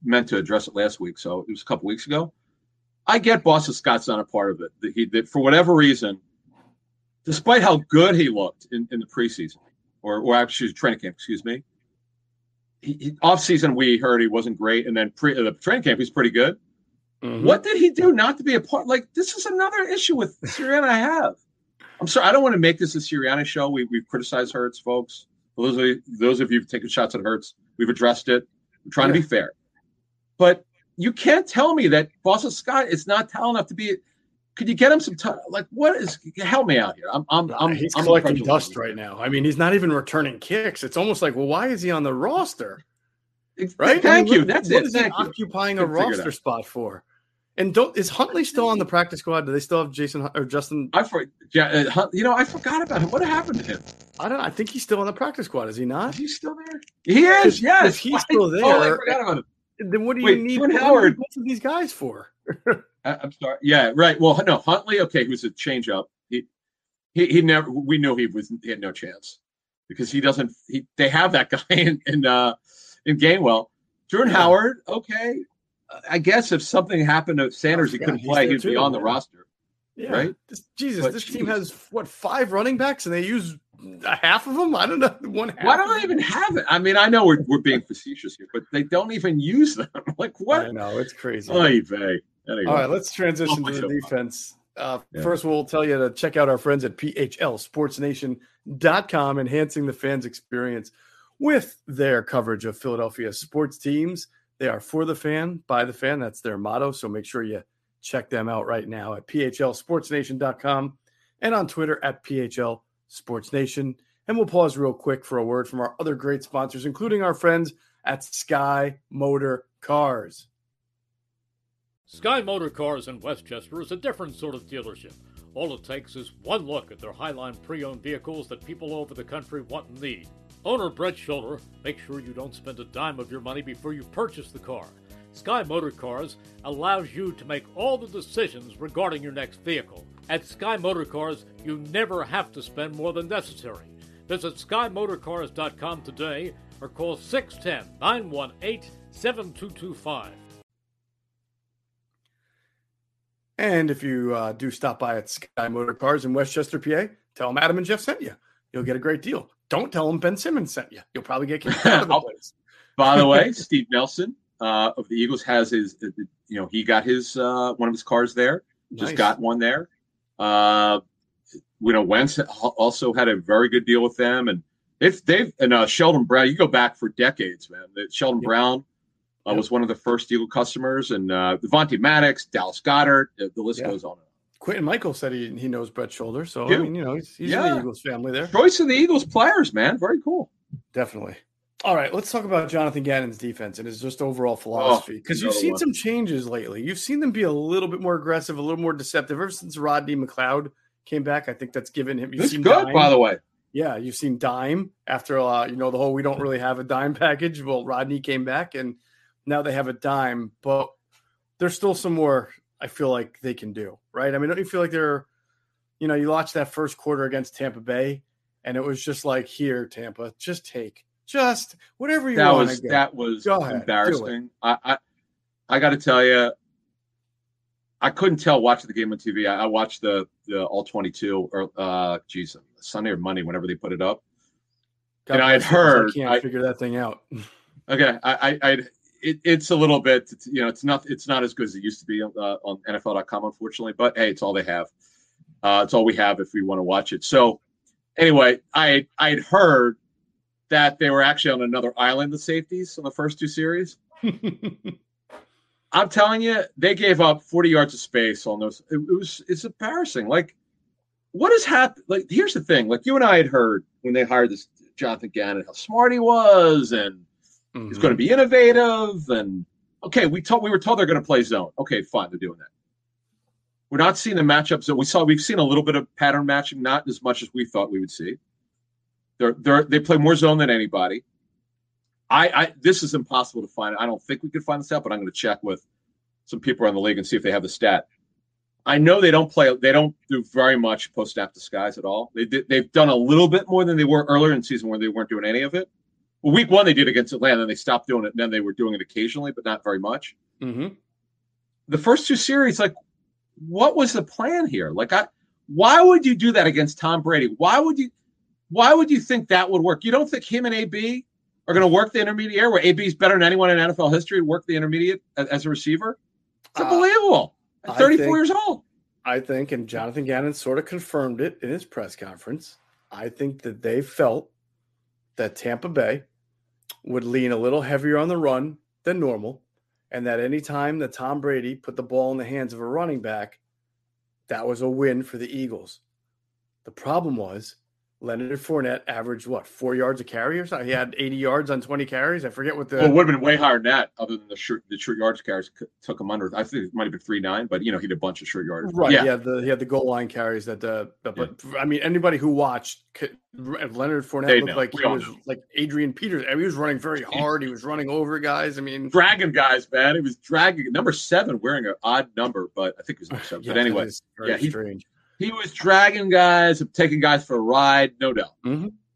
meant to address it last week, so it was a couple weeks ago. I get Boston Scott's not a part of it. That he that for whatever reason, despite how good he looked in, in the preseason, or or actually training camp, excuse me. He, he, off season, we heard he wasn't great, and then pre the training camp, he's pretty good. Mhm. What did he do not to be a part? Like this is another issue with Sirianni. I have. I'm sorry, I don't want to make this a Sirianni show. We we've criticized Hurts, folks. Those of you, those of you who've taken shots at Hurts, we've addressed it. We're trying to be fair, but you can't tell me that Boston Scott is not talented enough to be. Could you get him some time? Like, what is? Help me out here. I'm, I'm, I'm. he's I'm collecting dust right now. I mean, he's not even returning kicks. It's almost like, well, why is he on the roster? Right? Thank I mean, you. what- That's what it. is he you. occupying a Couldn't figure it roster spot for? And don't is Huntley still on the practice squad? Do they still have Jason or Justin? I for yeah, uh, you know, I forgot about him. What happened to him? I don't. know. I think he's still on the practice squad. Is he not? Is he still there? He is. Yes, he's I still there- forgot about him. Then what do you Wait, need? Jordan what you Howard- need both of these guys for? I- I'm sorry. Yeah, right. Well, no, Huntley. Okay, who's a change up. He, he, he never. We knew he was. He had no chance because he doesn't. He, they have that guy in in uh, in Gainwell. Jordan Yeah. Howard. Okay, I guess if something happened to Sanders, he Oh, yeah, couldn't he's play. He'd be too, on the roster. Yeah. Right? This, Jesus, But this team has what five running backs, and they use a half of them. I don't know. One half. Why don't they even have it? I mean, I know we're, we're being facetious here, but they don't even use them. like what? I know it's crazy. Oy vey. Anyway. All right, let's transition to the defense. Uh, Yeah. First, we'll tell you to check out our friends at PHLSportsNation.com, enhancing the fans' experience with their coverage of Philadelphia sports teams. They are for the fan, by the fan. That's their motto. So make sure you check them out right now at PHLSportsNation.com and on Twitter at PHL Sports Nation. And we'll pause real quick for a word from our other great sponsors, including our friends at Sky Motor Cars. Sky Motor Cars in Westchester is a different sort of dealership. All it takes is one look at their Highline pre owned vehicles that people all over the country want and need. Owner Brett Schulter, make sure you don't spend a dime of your money before you purchase the car. Sky Motor Cars allows you to make all the decisions regarding your next vehicle. At Sky Motor Cars, you never have to spend more than necessary. Visit SkyMotorCars.com today or call 610 918 7225. And if you uh, do stop by at Sky Motor Cars in Westchester, PA, tell them Adam and Jeff sent you. You'll get a great deal. Don't tell them Ben Simmons sent you. You'll probably get kicked out of the place. By the way, Steve Nelson uh, of the Eagles has his, uh, you know, he got his uh, one of his cars there. Just Nice. got one there. Uh, you know, Wentz also had a very good deal with them, and If they've and uh, Sheldon Brown, you go back for decades, man. That Sheldon Brown uh, Yep. was one of the first Eagle customers, and uh, Devontae Maddox, Dallas Goedert, the, the list Yeah. goes on. Quintin Mikell said he, he knows Brett Shoulder, so Yeah. I mean, you know, he's, he's in Yeah. the Eagles family there. Choice of the Eagles players, man. Very cool. Definitely. All right, let's talk about Jonathan Gannon's defense and his just overall philosophy because you've seen one. some changes lately. You've seen them be a little bit more aggressive, a little more deceptive ever since Rodney McLeod came back. I think that's given him. You've seen good, Dime. by the way. Yeah, you've seen Dime after uh, you know the whole we don't really have a dime package. Well, Rodney came back and now they have a dime, but there's still some more I feel like they can do, right? I mean, don't you feel like they're you know, you watched that first quarter against Tampa Bay and it was just like here, Tampa, just take just whatever you That want was that was Go ahead, embarrassing. I I, I got to tell you, I couldn't tell watching the game on TV. I, I watched the the all twenty two or uh, geez, Sunday or Monday, whenever they put it up. and I had heard- I can't I- figure that thing out. Okay, I, I, I it, it's a little bit, you know, it's not, it's not as good as it used to be uh, on NFL.com, unfortunately. But hey, it's all they have. Uh, it's all we have if we want to watch it. So, anyway, I, I had heard that they were actually on another island, the safeties, on the first two series. I'm telling you, they gave up 40 yards of space on those. It, it was, it's embarrassing. Like, what has happened? Like, here's the thing. Like, you and I had heard when they hired this Jonathan Gannon how smart he was and He's going to be mm-hmm. innovative, and okay, we told we were told they're going to play zone. Okay, fine, they're doing that. We're not seeing the matchups that we saw. We've seen a little bit of pattern matching, not as much as we thought we would see. They're they're they play more zone than anybody. I, I this is impossible to find. I don't think we could find this out, but I'm going to check with some people around the league and see if they have the stat. I know they don't play. They don't do very much post snap disguise at all. They did, they've done a little bit more than they were earlier in the season where they weren't doing any of it. Well, week one they did against Atlanta, and they stopped doing it. And then they were doing it occasionally, but not very much. mm-hmm. The first two series, like, what was the plan here? Like, I, why would you do that against Tom Brady? Why would you? Why would you think that would work? You don't think him and AB are going to work the intermediate air, where AB is better than anyone in NFL history to work the intermediate as, as a receiver? It's Uh, unbelievable. At 34 think- years old. I think, and Jonathan Gannon sort of confirmed it in his press conference. I think that they felt that Tampa Bay would lean a little heavier on the run than normal, and that any time that Tom Brady put the ball in the hands of a running back, that was a win for the Eagles. The problem was Leonard Fournette averaged what four yards a carry or something. He had 80 yards on 20 carries. I forget what the Well, it would have been way higher than that, other than the short, the short yards carries took him under. I think it might have been three nine, but you know he did a bunch of short yards. Right. Yeah. He had the he had the goal line carries that uh that- but I mean anybody who watched could, Leonard Fournette They looked know. like We he was know. like Adrian Peters. I mean, he was running very hard. He was running over guys. I mean, dragging guys, man. He was dragging number seven, wearing an odd number, but I think it was number seven. yeah, but anyway, yeah, he- strange. He was dragging guys, taking guys for a ride, no doubt.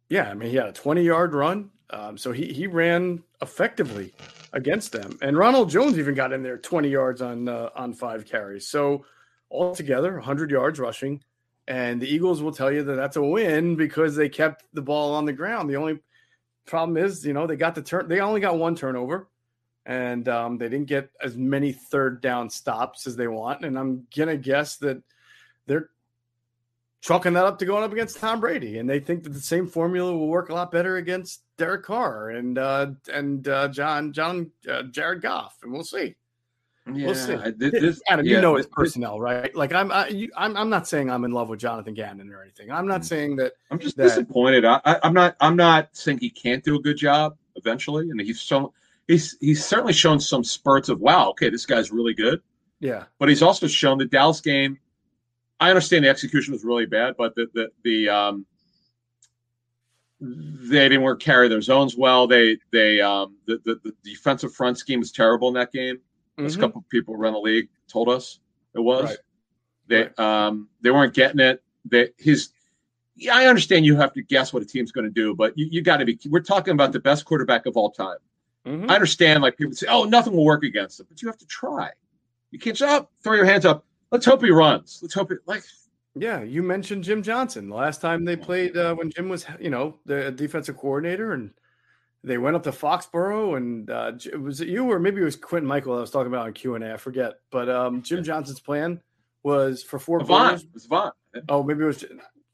Yeah, I mean he had a 20 yard run. Um, so he he ran effectively against them. And Ronald Jones even got in there 20 yards on uh, on five carries. So altogether 100 yards rushing. And the Eagles will tell you that that's a win because they kept the ball on the ground. The only problem is, you know, they got the turn. They only got one turnover, and um, they didn't get as many third down stops as they want. And I'm gonna guess that they're chalking that up to going up against Tom Brady, and they think that the same formula will work a lot better against Derek Carr and uh, and uh, John John uh, Jared Goff, and we'll see. we'll see. I- thi- this- Adam, yeah, you know his this- personnel, right? Like I'm, I, you, I'm, I'm not saying I'm in love with Jonathan Gannon or anything. I'm not saying that. I'm just that- disappointed. I, I, I'm not. I'm not saying he can't do a good job eventually, and he's shown. He's he's certainly shown some spurts of wow. Okay, this guy's really good. Yeah, but he's also shown the Dallas game. I understand the execution was really bad, but the the, the um, they didn't work carry their zones well. They they um, the, the the defensive front scheme was terrible in that game. As a couple of people around the league told us it was. Right. They um they weren't getting it. That his yeah, I understand you have to guess what a team's going to do, but you, you got to be. We're talking about the best quarterback of all time. Mhm. I understand, like people say, "Oh, nothing will work against him," but you have to try. You can't just oh, throw your hands up. Let's hope he runs. Let's hope it like Yeah, you mentioned Jim Johnson. The last time they played uh, when Jim was, you know, the defensive coordinator, and they went up to Foxborough, and uh, was it you or maybe it was Quintin Mikell I was talking about on Q and A? I forget. But um, Jim Johnson's plan was for four Avant. It was Avant. Oh, maybe it was.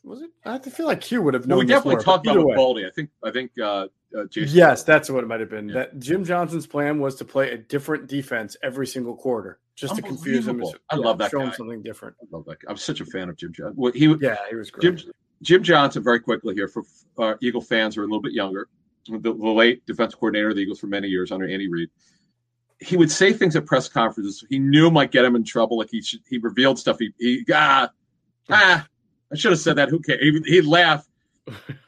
Was it? I feel like Q would have Well, known. we definitely talked about either with way. Baldy. I think I think uh, uh, Jason. Yes, that's what it might have been. Yeah. That Jim Johnson's plan was to play a different defense every single quarter, just to confuse him. I love that Show him something different. I love that. guy. I'm such a fan of Jim Johnson. Well, he Yeah, he was great. Jim Jim Johnson. Very quickly here for uh, Eagle fans who are a little bit younger, the, the late defense coordinator of the Eagles for many years under Andy Reid. He would say things at press conferences he knew might get him in trouble. Like he should, he revealed stuff. He, he ah ah. I should have said that. Who cares? He, he'd laugh.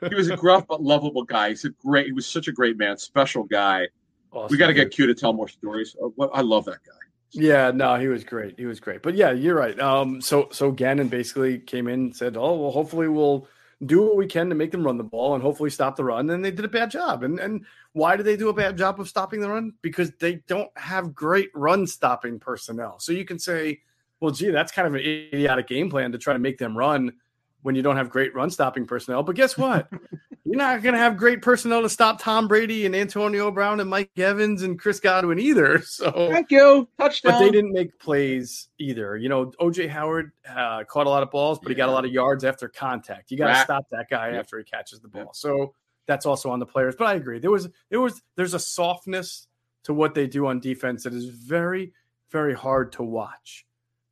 He was a gruff but lovable guy. He's a great. He was such a great man, special guy. Awesome we got to get Q to tell more stories. Uh, I love that guy. Yeah, no, he was great. He was great. But yeah, you're right. Um, so so Gannon basically came in and said, "Oh well, hopefully we'll do what we can to make them run the ball and hopefully stop the run." And they did a bad job. And and why did they do a bad job of stopping the run? Because they don't have great run stopping personnel. So you can say, "Well, gee, that's kind of an idiotic game plan to try to make them run." When you don't have great run stopping personnel, but guess what? You're not going to have great personnel to stop Tom Brady and Antonio Brown and Mike Evans and Chris Godwin either. So Thank you. Touchdown. but they didn't make plays either. You know, OJ Howard uh, caught a lot of balls, but he got a lot of yards after contact. You got to stop that guy Yep. after he catches the ball. Yep. So that's also on the players. But I agree. There was there was there's a softness to what they do on defense that is very very hard to watch.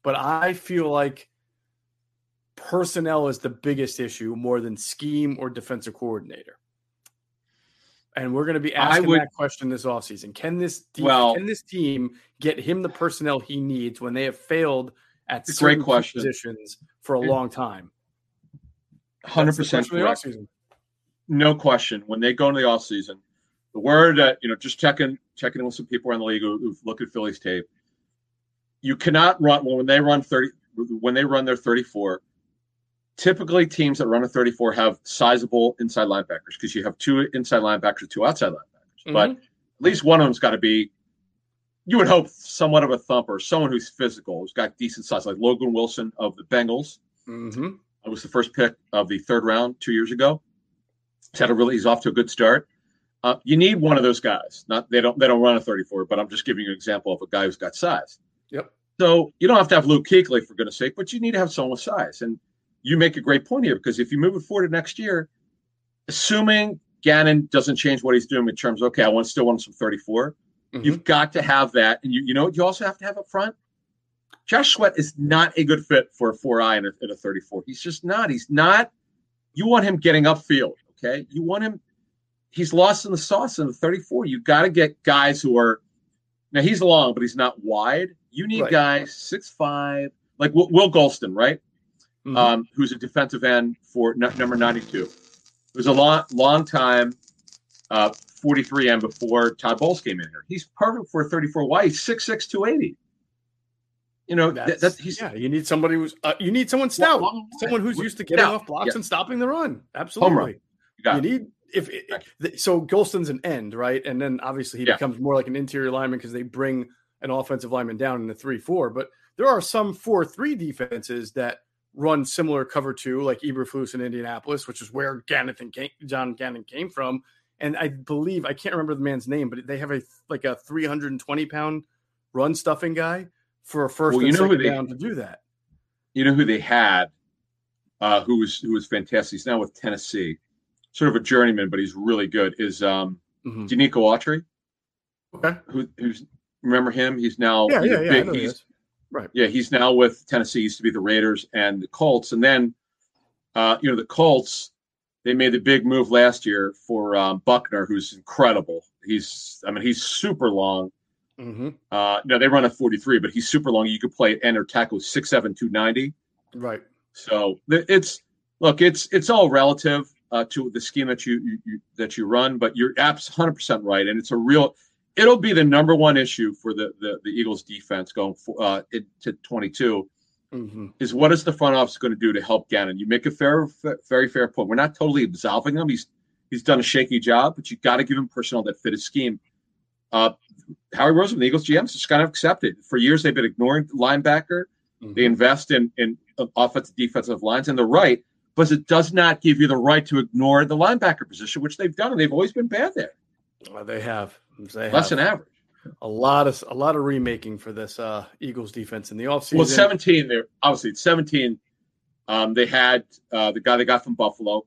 But I feel like personnel is the biggest issue more than scheme or defensive coordinator. And we're going to be asking would- that question this offseason. Can this de- Well- can this team get him the personnel he needs when they have failed at great certain question. positions for a long time? Hundred percent question of the No question. When they go into the offseason, the word that you know, just checking checking in with some people around the league who, who've looked at Phillies tape. You cannot run when they run thirty when they run their thirty four. Typically, teams that run a thirty four have sizable inside linebackers because you have two inside linebackers, two outside linebackers. But Mm-hmm. at least one of them's got to be. You would hope somewhat of a thumper, someone who's physical, who's got decent size, like Logan Wilson of the Bengals. Mm-hmm. It was the first pick of the third round two years ago. He's had a really he's off to a good start. Uh, you need one of those guys. Not they don't they don't run a 34, but I'm just giving you an example of a guy who's got size. Yep. So you don't have to have Luke Kuechly for goodness sake, but you need to have someone with size. And you make a great point here because if you move it forward to next year, assuming Gannon doesn't change what he's doing in terms of okay, I want still want some 34. Mhm. You've got to have that, and you you know what you also have to have up front. Josh Sweat is not a good fit for a four eye and a, and a 34. He's just not. He's not. You want him getting upfield, okay? You want him. He's lost in the sauce in the 34. You got to get guys who are. Now he's long, but he's not wide. You need Right. guys six five, like Will, Will Golston, right? Mhm. Um, who's a defensive end for n- number 92. It was a long, long time, uh, 43 end before Todd Bowles came in here. He's perfect for a 34 wide. He's 6'6", 280. You know, That's, that, he's yeah, you need somebody who's uh, you need someone stout, Well, someone who's used to getting Now, off blocks yeah. and stopping the run. Absolutely. Run. You got you need if it, so Golston's an end, right? And then obviously he Yeah. becomes more like an interior lineman because they bring an offensive lineman down in the three four. But there are some four three defenses that run similar cover two, like Eberflus in Indianapolis, which is where Gannon came, John Gannon came from. And I believe I can't remember the man's name, but they have a like a 320 pound run stuffing guy for a first Well, you know who they- down to do that. you know who they had, uh, who was who was fantastic. He's now with Tennessee, sort of a journeyman, but he's really good. Is um, Mhm. Denico Autry, Okay. who who's remember him? He's now Yeah, he's yeah, yeah. Big- he's-. Right. Yeah, he's now with Tennessee. He used to be the Raiders and the Colts, and then uh, you know the Colts. They made the big move last year for um, Buckner, who's incredible. He's, I mean, he's super long. hmm Uh, no, they run a 43, but he's super long. You could play at end or tackle six seven two ninety. Right. So it's look, it's it's all relative uh, to the scheme that you, you, you that you run, but you're abs 100 percent right, and it's a real. It'll be the number one issue for the the, the Eagles defense going for, uh, into 22 hmm is what is the front office going to do to help Gannon? You make a fair, fa- very fair point. We're not totally absolving him. He's he's done a shaky job, but you got to give him personnel that fit his scheme. Uh, Howie Roseman, the Eagles GMs, just kind of accepted. For years, they've been ignoring linebacker. They invest in in offensive defensive lines, and they're right, but it does not give you the right to ignore the linebacker position, which they've done, and they've always been bad there, Well, they have. They less have. than average. a lot of a lot of remaking for this uh Eagles defense in the offseason. Well, 17, they're obviously 17. Um, they had uh, the guy they got from Buffalo,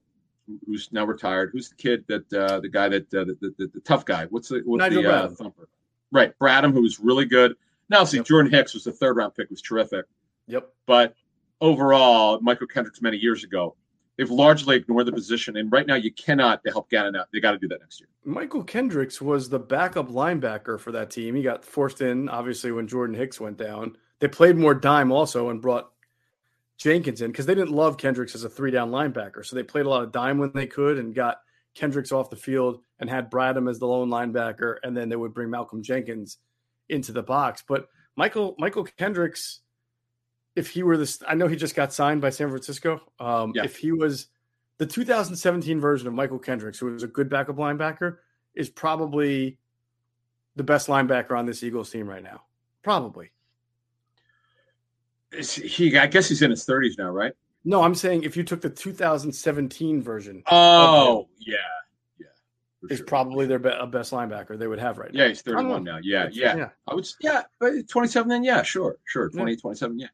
who's now retired. Who's the kid that uh, the guy that uh, the, the, the, the tough guy? What's the what's Nigel the uh, thumper? Right, Bradham, who was really good. Now, see, Yep. Jordan Hicks was the third round pick, was terrific. Yep. But overall, Mychal Kendricks many years ago, they've largely ignored the position. And right now, you cannot to help Gannon out. They got to do that next year. Mychal Kendricks was the backup linebacker for that team. He got forced in, obviously, when Jordan Hicks went down. They played more dime also and brought Jenkins in because they didn't love Kendricks as a three down linebacker. So they played a lot of dime when they could and got Kendricks off the field and had Bradham as the lone linebacker. And then they would bring Malcolm Jenkins into the box. But Michael Mychal Kendricks, if he were this, I know he just got signed by San Francisco. Um, Yeah. If he was the 2017 version of Mychal Kendricks, who was a good backup linebacker, is probably the best linebacker on this Eagles team right now. Probably. Is he, I guess he's in his 30s now, right? No, I'm saying if you took the 2017 version, Oh, yeah. Yeah. for is sure. probably their be- best linebacker they would have right now. Yeah, he's 31 now. Yeah, yeah. yeah. I would, yeah, 27 then, yeah, sure, sure. 20, 27, yeah.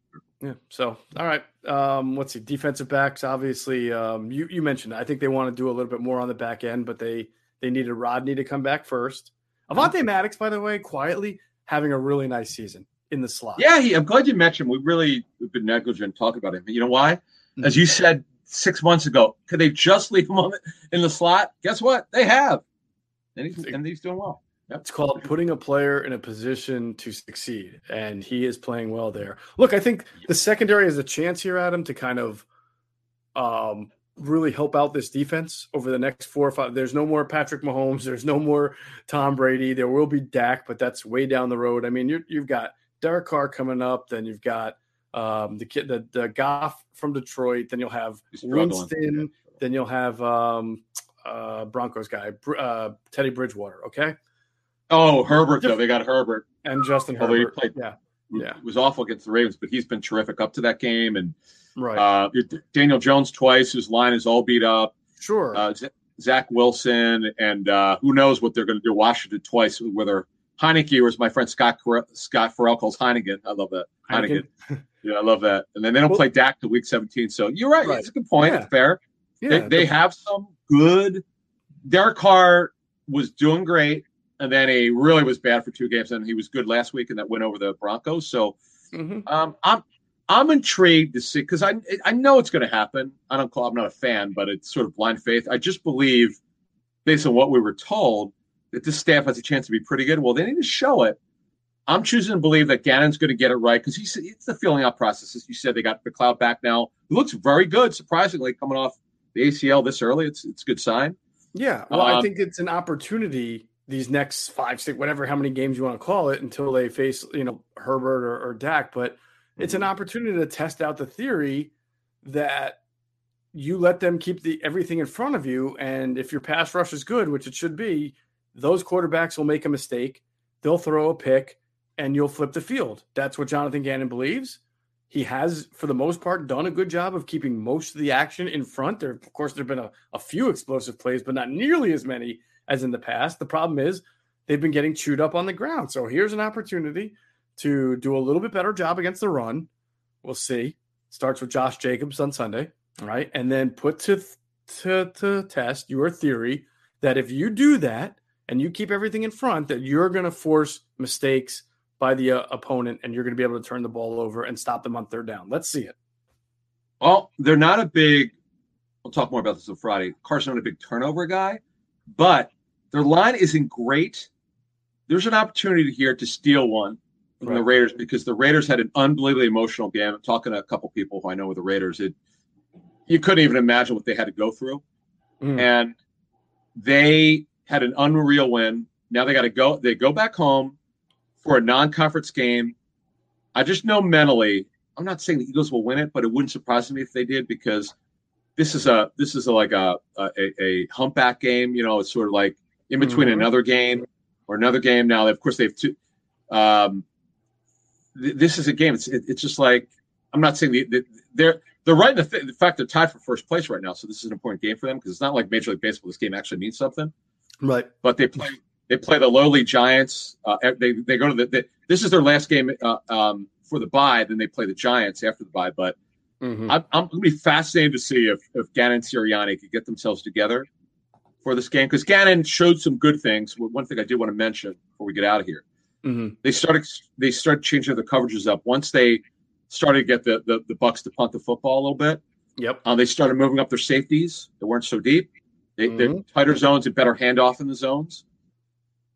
Yeah. So, all right. Um, let's see. Defensive backs, obviously, um, you, you mentioned. I think they want to do a little bit more on the back end, but they, they needed Rodney to come back first. Avonte Maddox, by the way, quietly having a really nice season in the slot. Yeah, he, I'm glad you mentioned. We really have been negligent talking about him. You know why? As you said six months ago, could they just leave him in the slot? Guess what? They have, and he's and he's doing well. Yep. It's called putting a player in a position to succeed, and he is playing well there. Look, I think the secondary has a chance here, Adam, to kind of um, really help out this defense over the next four or five. There's no more Patrick Mahomes. There's no more Tom Brady. There will be Dak, but that's way down the road. I mean, you're, you've got Derek Carr coming up. Then you've got um, the kid, the, the Goff from Detroit. Then you'll have. Winston. Then you'll have um, uh, Broncos guy, uh, Teddy Bridgewater. Okay. Oh, Herbert though they got Herbert. And Justin Although he Herbert. played- yeah. who Yeah. was awful against the Ravens, but he's been terrific up to that game. And Right. uh, Daniel Jones twice, His line is all beat up. sure. Uh, Zach Wilson, and uh, who knows what they're going to do. Washington twice, whether Heineke or as my friend Scott Cor- Scott Farrell calls Heineken. I love that. Heineken. yeah, I love that. And then they don't Well- play Dak to week 17. So you're right. Right. It's a good point. Yeah. It's fair. yeah. they, they have some good. Derek Carr was doing great, and then he really was bad for two games, and he was good last week in that win over the Broncos. So Mhm. um, I'm I'm intrigued to see because I I know it's going to happen. I don't call I'm not a fan, but it's sort of blind faith. I just believe, based on what we were told, that this staff has a chance to be pretty good. Well, they need to show it. I'm choosing to believe that Gannon's going to get it right because he's it's the filling out process. As you said, they got McLeod back now. It looks very good, surprisingly, coming off the ACL this early. It's it's a good sign. Yeah. Well, I Um, think it's an opportunity these next five, six, whatever, how many games you want to call it until they face, you know, Herbert or, or Dak. But it's Mm-hmm. an opportunity to test out the theory that you let them keep the everything in front of you. And if your pass rush is good, which it should be, those quarterbacks will make a mistake. They'll throw a pick and you'll flip the field. That's what Jonathan Gannon believes. He has, for the most part, done a good job of keeping most of the action in front. There, of course, there have been a, a few explosive plays, but not nearly as many as in the past. The problem is they've been getting chewed up on the ground. So here's an opportunity to do a little bit better job against the run. We'll see. Starts with Josh Jacobs on Sunday, right? and then put to to to test your theory that if you do that and you keep everything in front, that you're going to force mistakes by the uh, opponent and you're going to be able to turn the ball over and stop them on third down. Let's see it. Well, they're not a big. We'll talk more about this on Friday. Carson not a big turnover guy, but their line isn't great. There's an opportunity here to steal one from the Raiders because the Raiders had an unbelievably emotional game. I'm talking to a couple people who I know with the Raiders. It you couldn't even imagine what they had to go through, Mm. and they had an unreal win. Now they got to go. They go back home for a non-conference game. I just know mentally. I'm not saying the Eagles will win it, but it wouldn't surprise me if they did because this is a this is a, like a, a a humpback game. You know, it's sort of like in between Mhm. another game or another game. Now, of course, they've two. Um, th- this is a game. It's it, it's just like I'm not saying the, the, they're they're right in the, th- the fact they're tied for first place right now. So this is an important game for them because it's not like Major League Baseball. This game actually means something Right. but they play they play the lowly Giants. Uh, they they go to the, the this is their last game uh, um, for the bye. Then they play the Giants after the bye. But Mhm. I'm, I'm going to be fascinated to see if, if Gannon and Sirianni could get themselves together for this game because Gannon showed some good things. Well, One thing I do want to mention before we get out of here, Mhm. they started they started changing the coverages up once they started to get the, the the Bucs to punt the football a little bit. Yep. Um, they started moving up their safeties. They weren't so deep. They, Mhm. tighter zones and better handoff in the zones.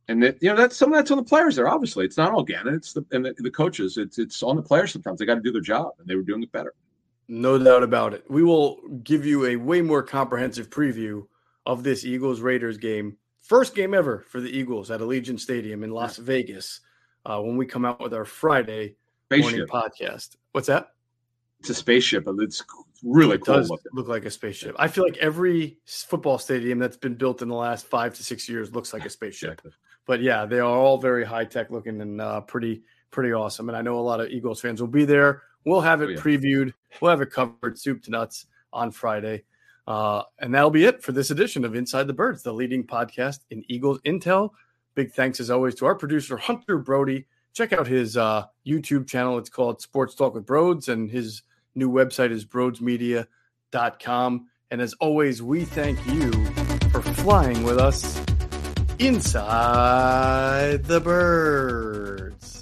And that, you know that's some of that's on the players there. Obviously, it's not all Gannon. It's the and the, the coaches. It's it's on the players. Sometimes they got to do their job, and they were doing it better. No doubt about it. We will give you a way more comprehensive preview of this Eagles Raiders game. First game ever for the Eagles at Allegiant Stadium in Las Vegas uh, when we come out with our Friday morning podcast. What's that? It's a spaceship, and it's really It cool does looking. look like a spaceship. I feel like every football stadium that's been built in the last five to six years looks like a spaceship. Exactly. But yeah, they are all very high tech looking and uh, pretty pretty awesome. And I know a lot of Eagles fans will be there. We'll have it Oh, yeah. previewed. We'll have it covered, soup to nuts, on Friday. Uh, and that'll be it for this edition of Inside the Birds, the leading podcast in Eagles Intel. Big thanks as always to our producer Hunter Brody. Check out his uh, YouTube channel. It's called Sports Talk with Broads, and his new website is broadsmedia.com. And as always, we thank you for flying with us inside the birds.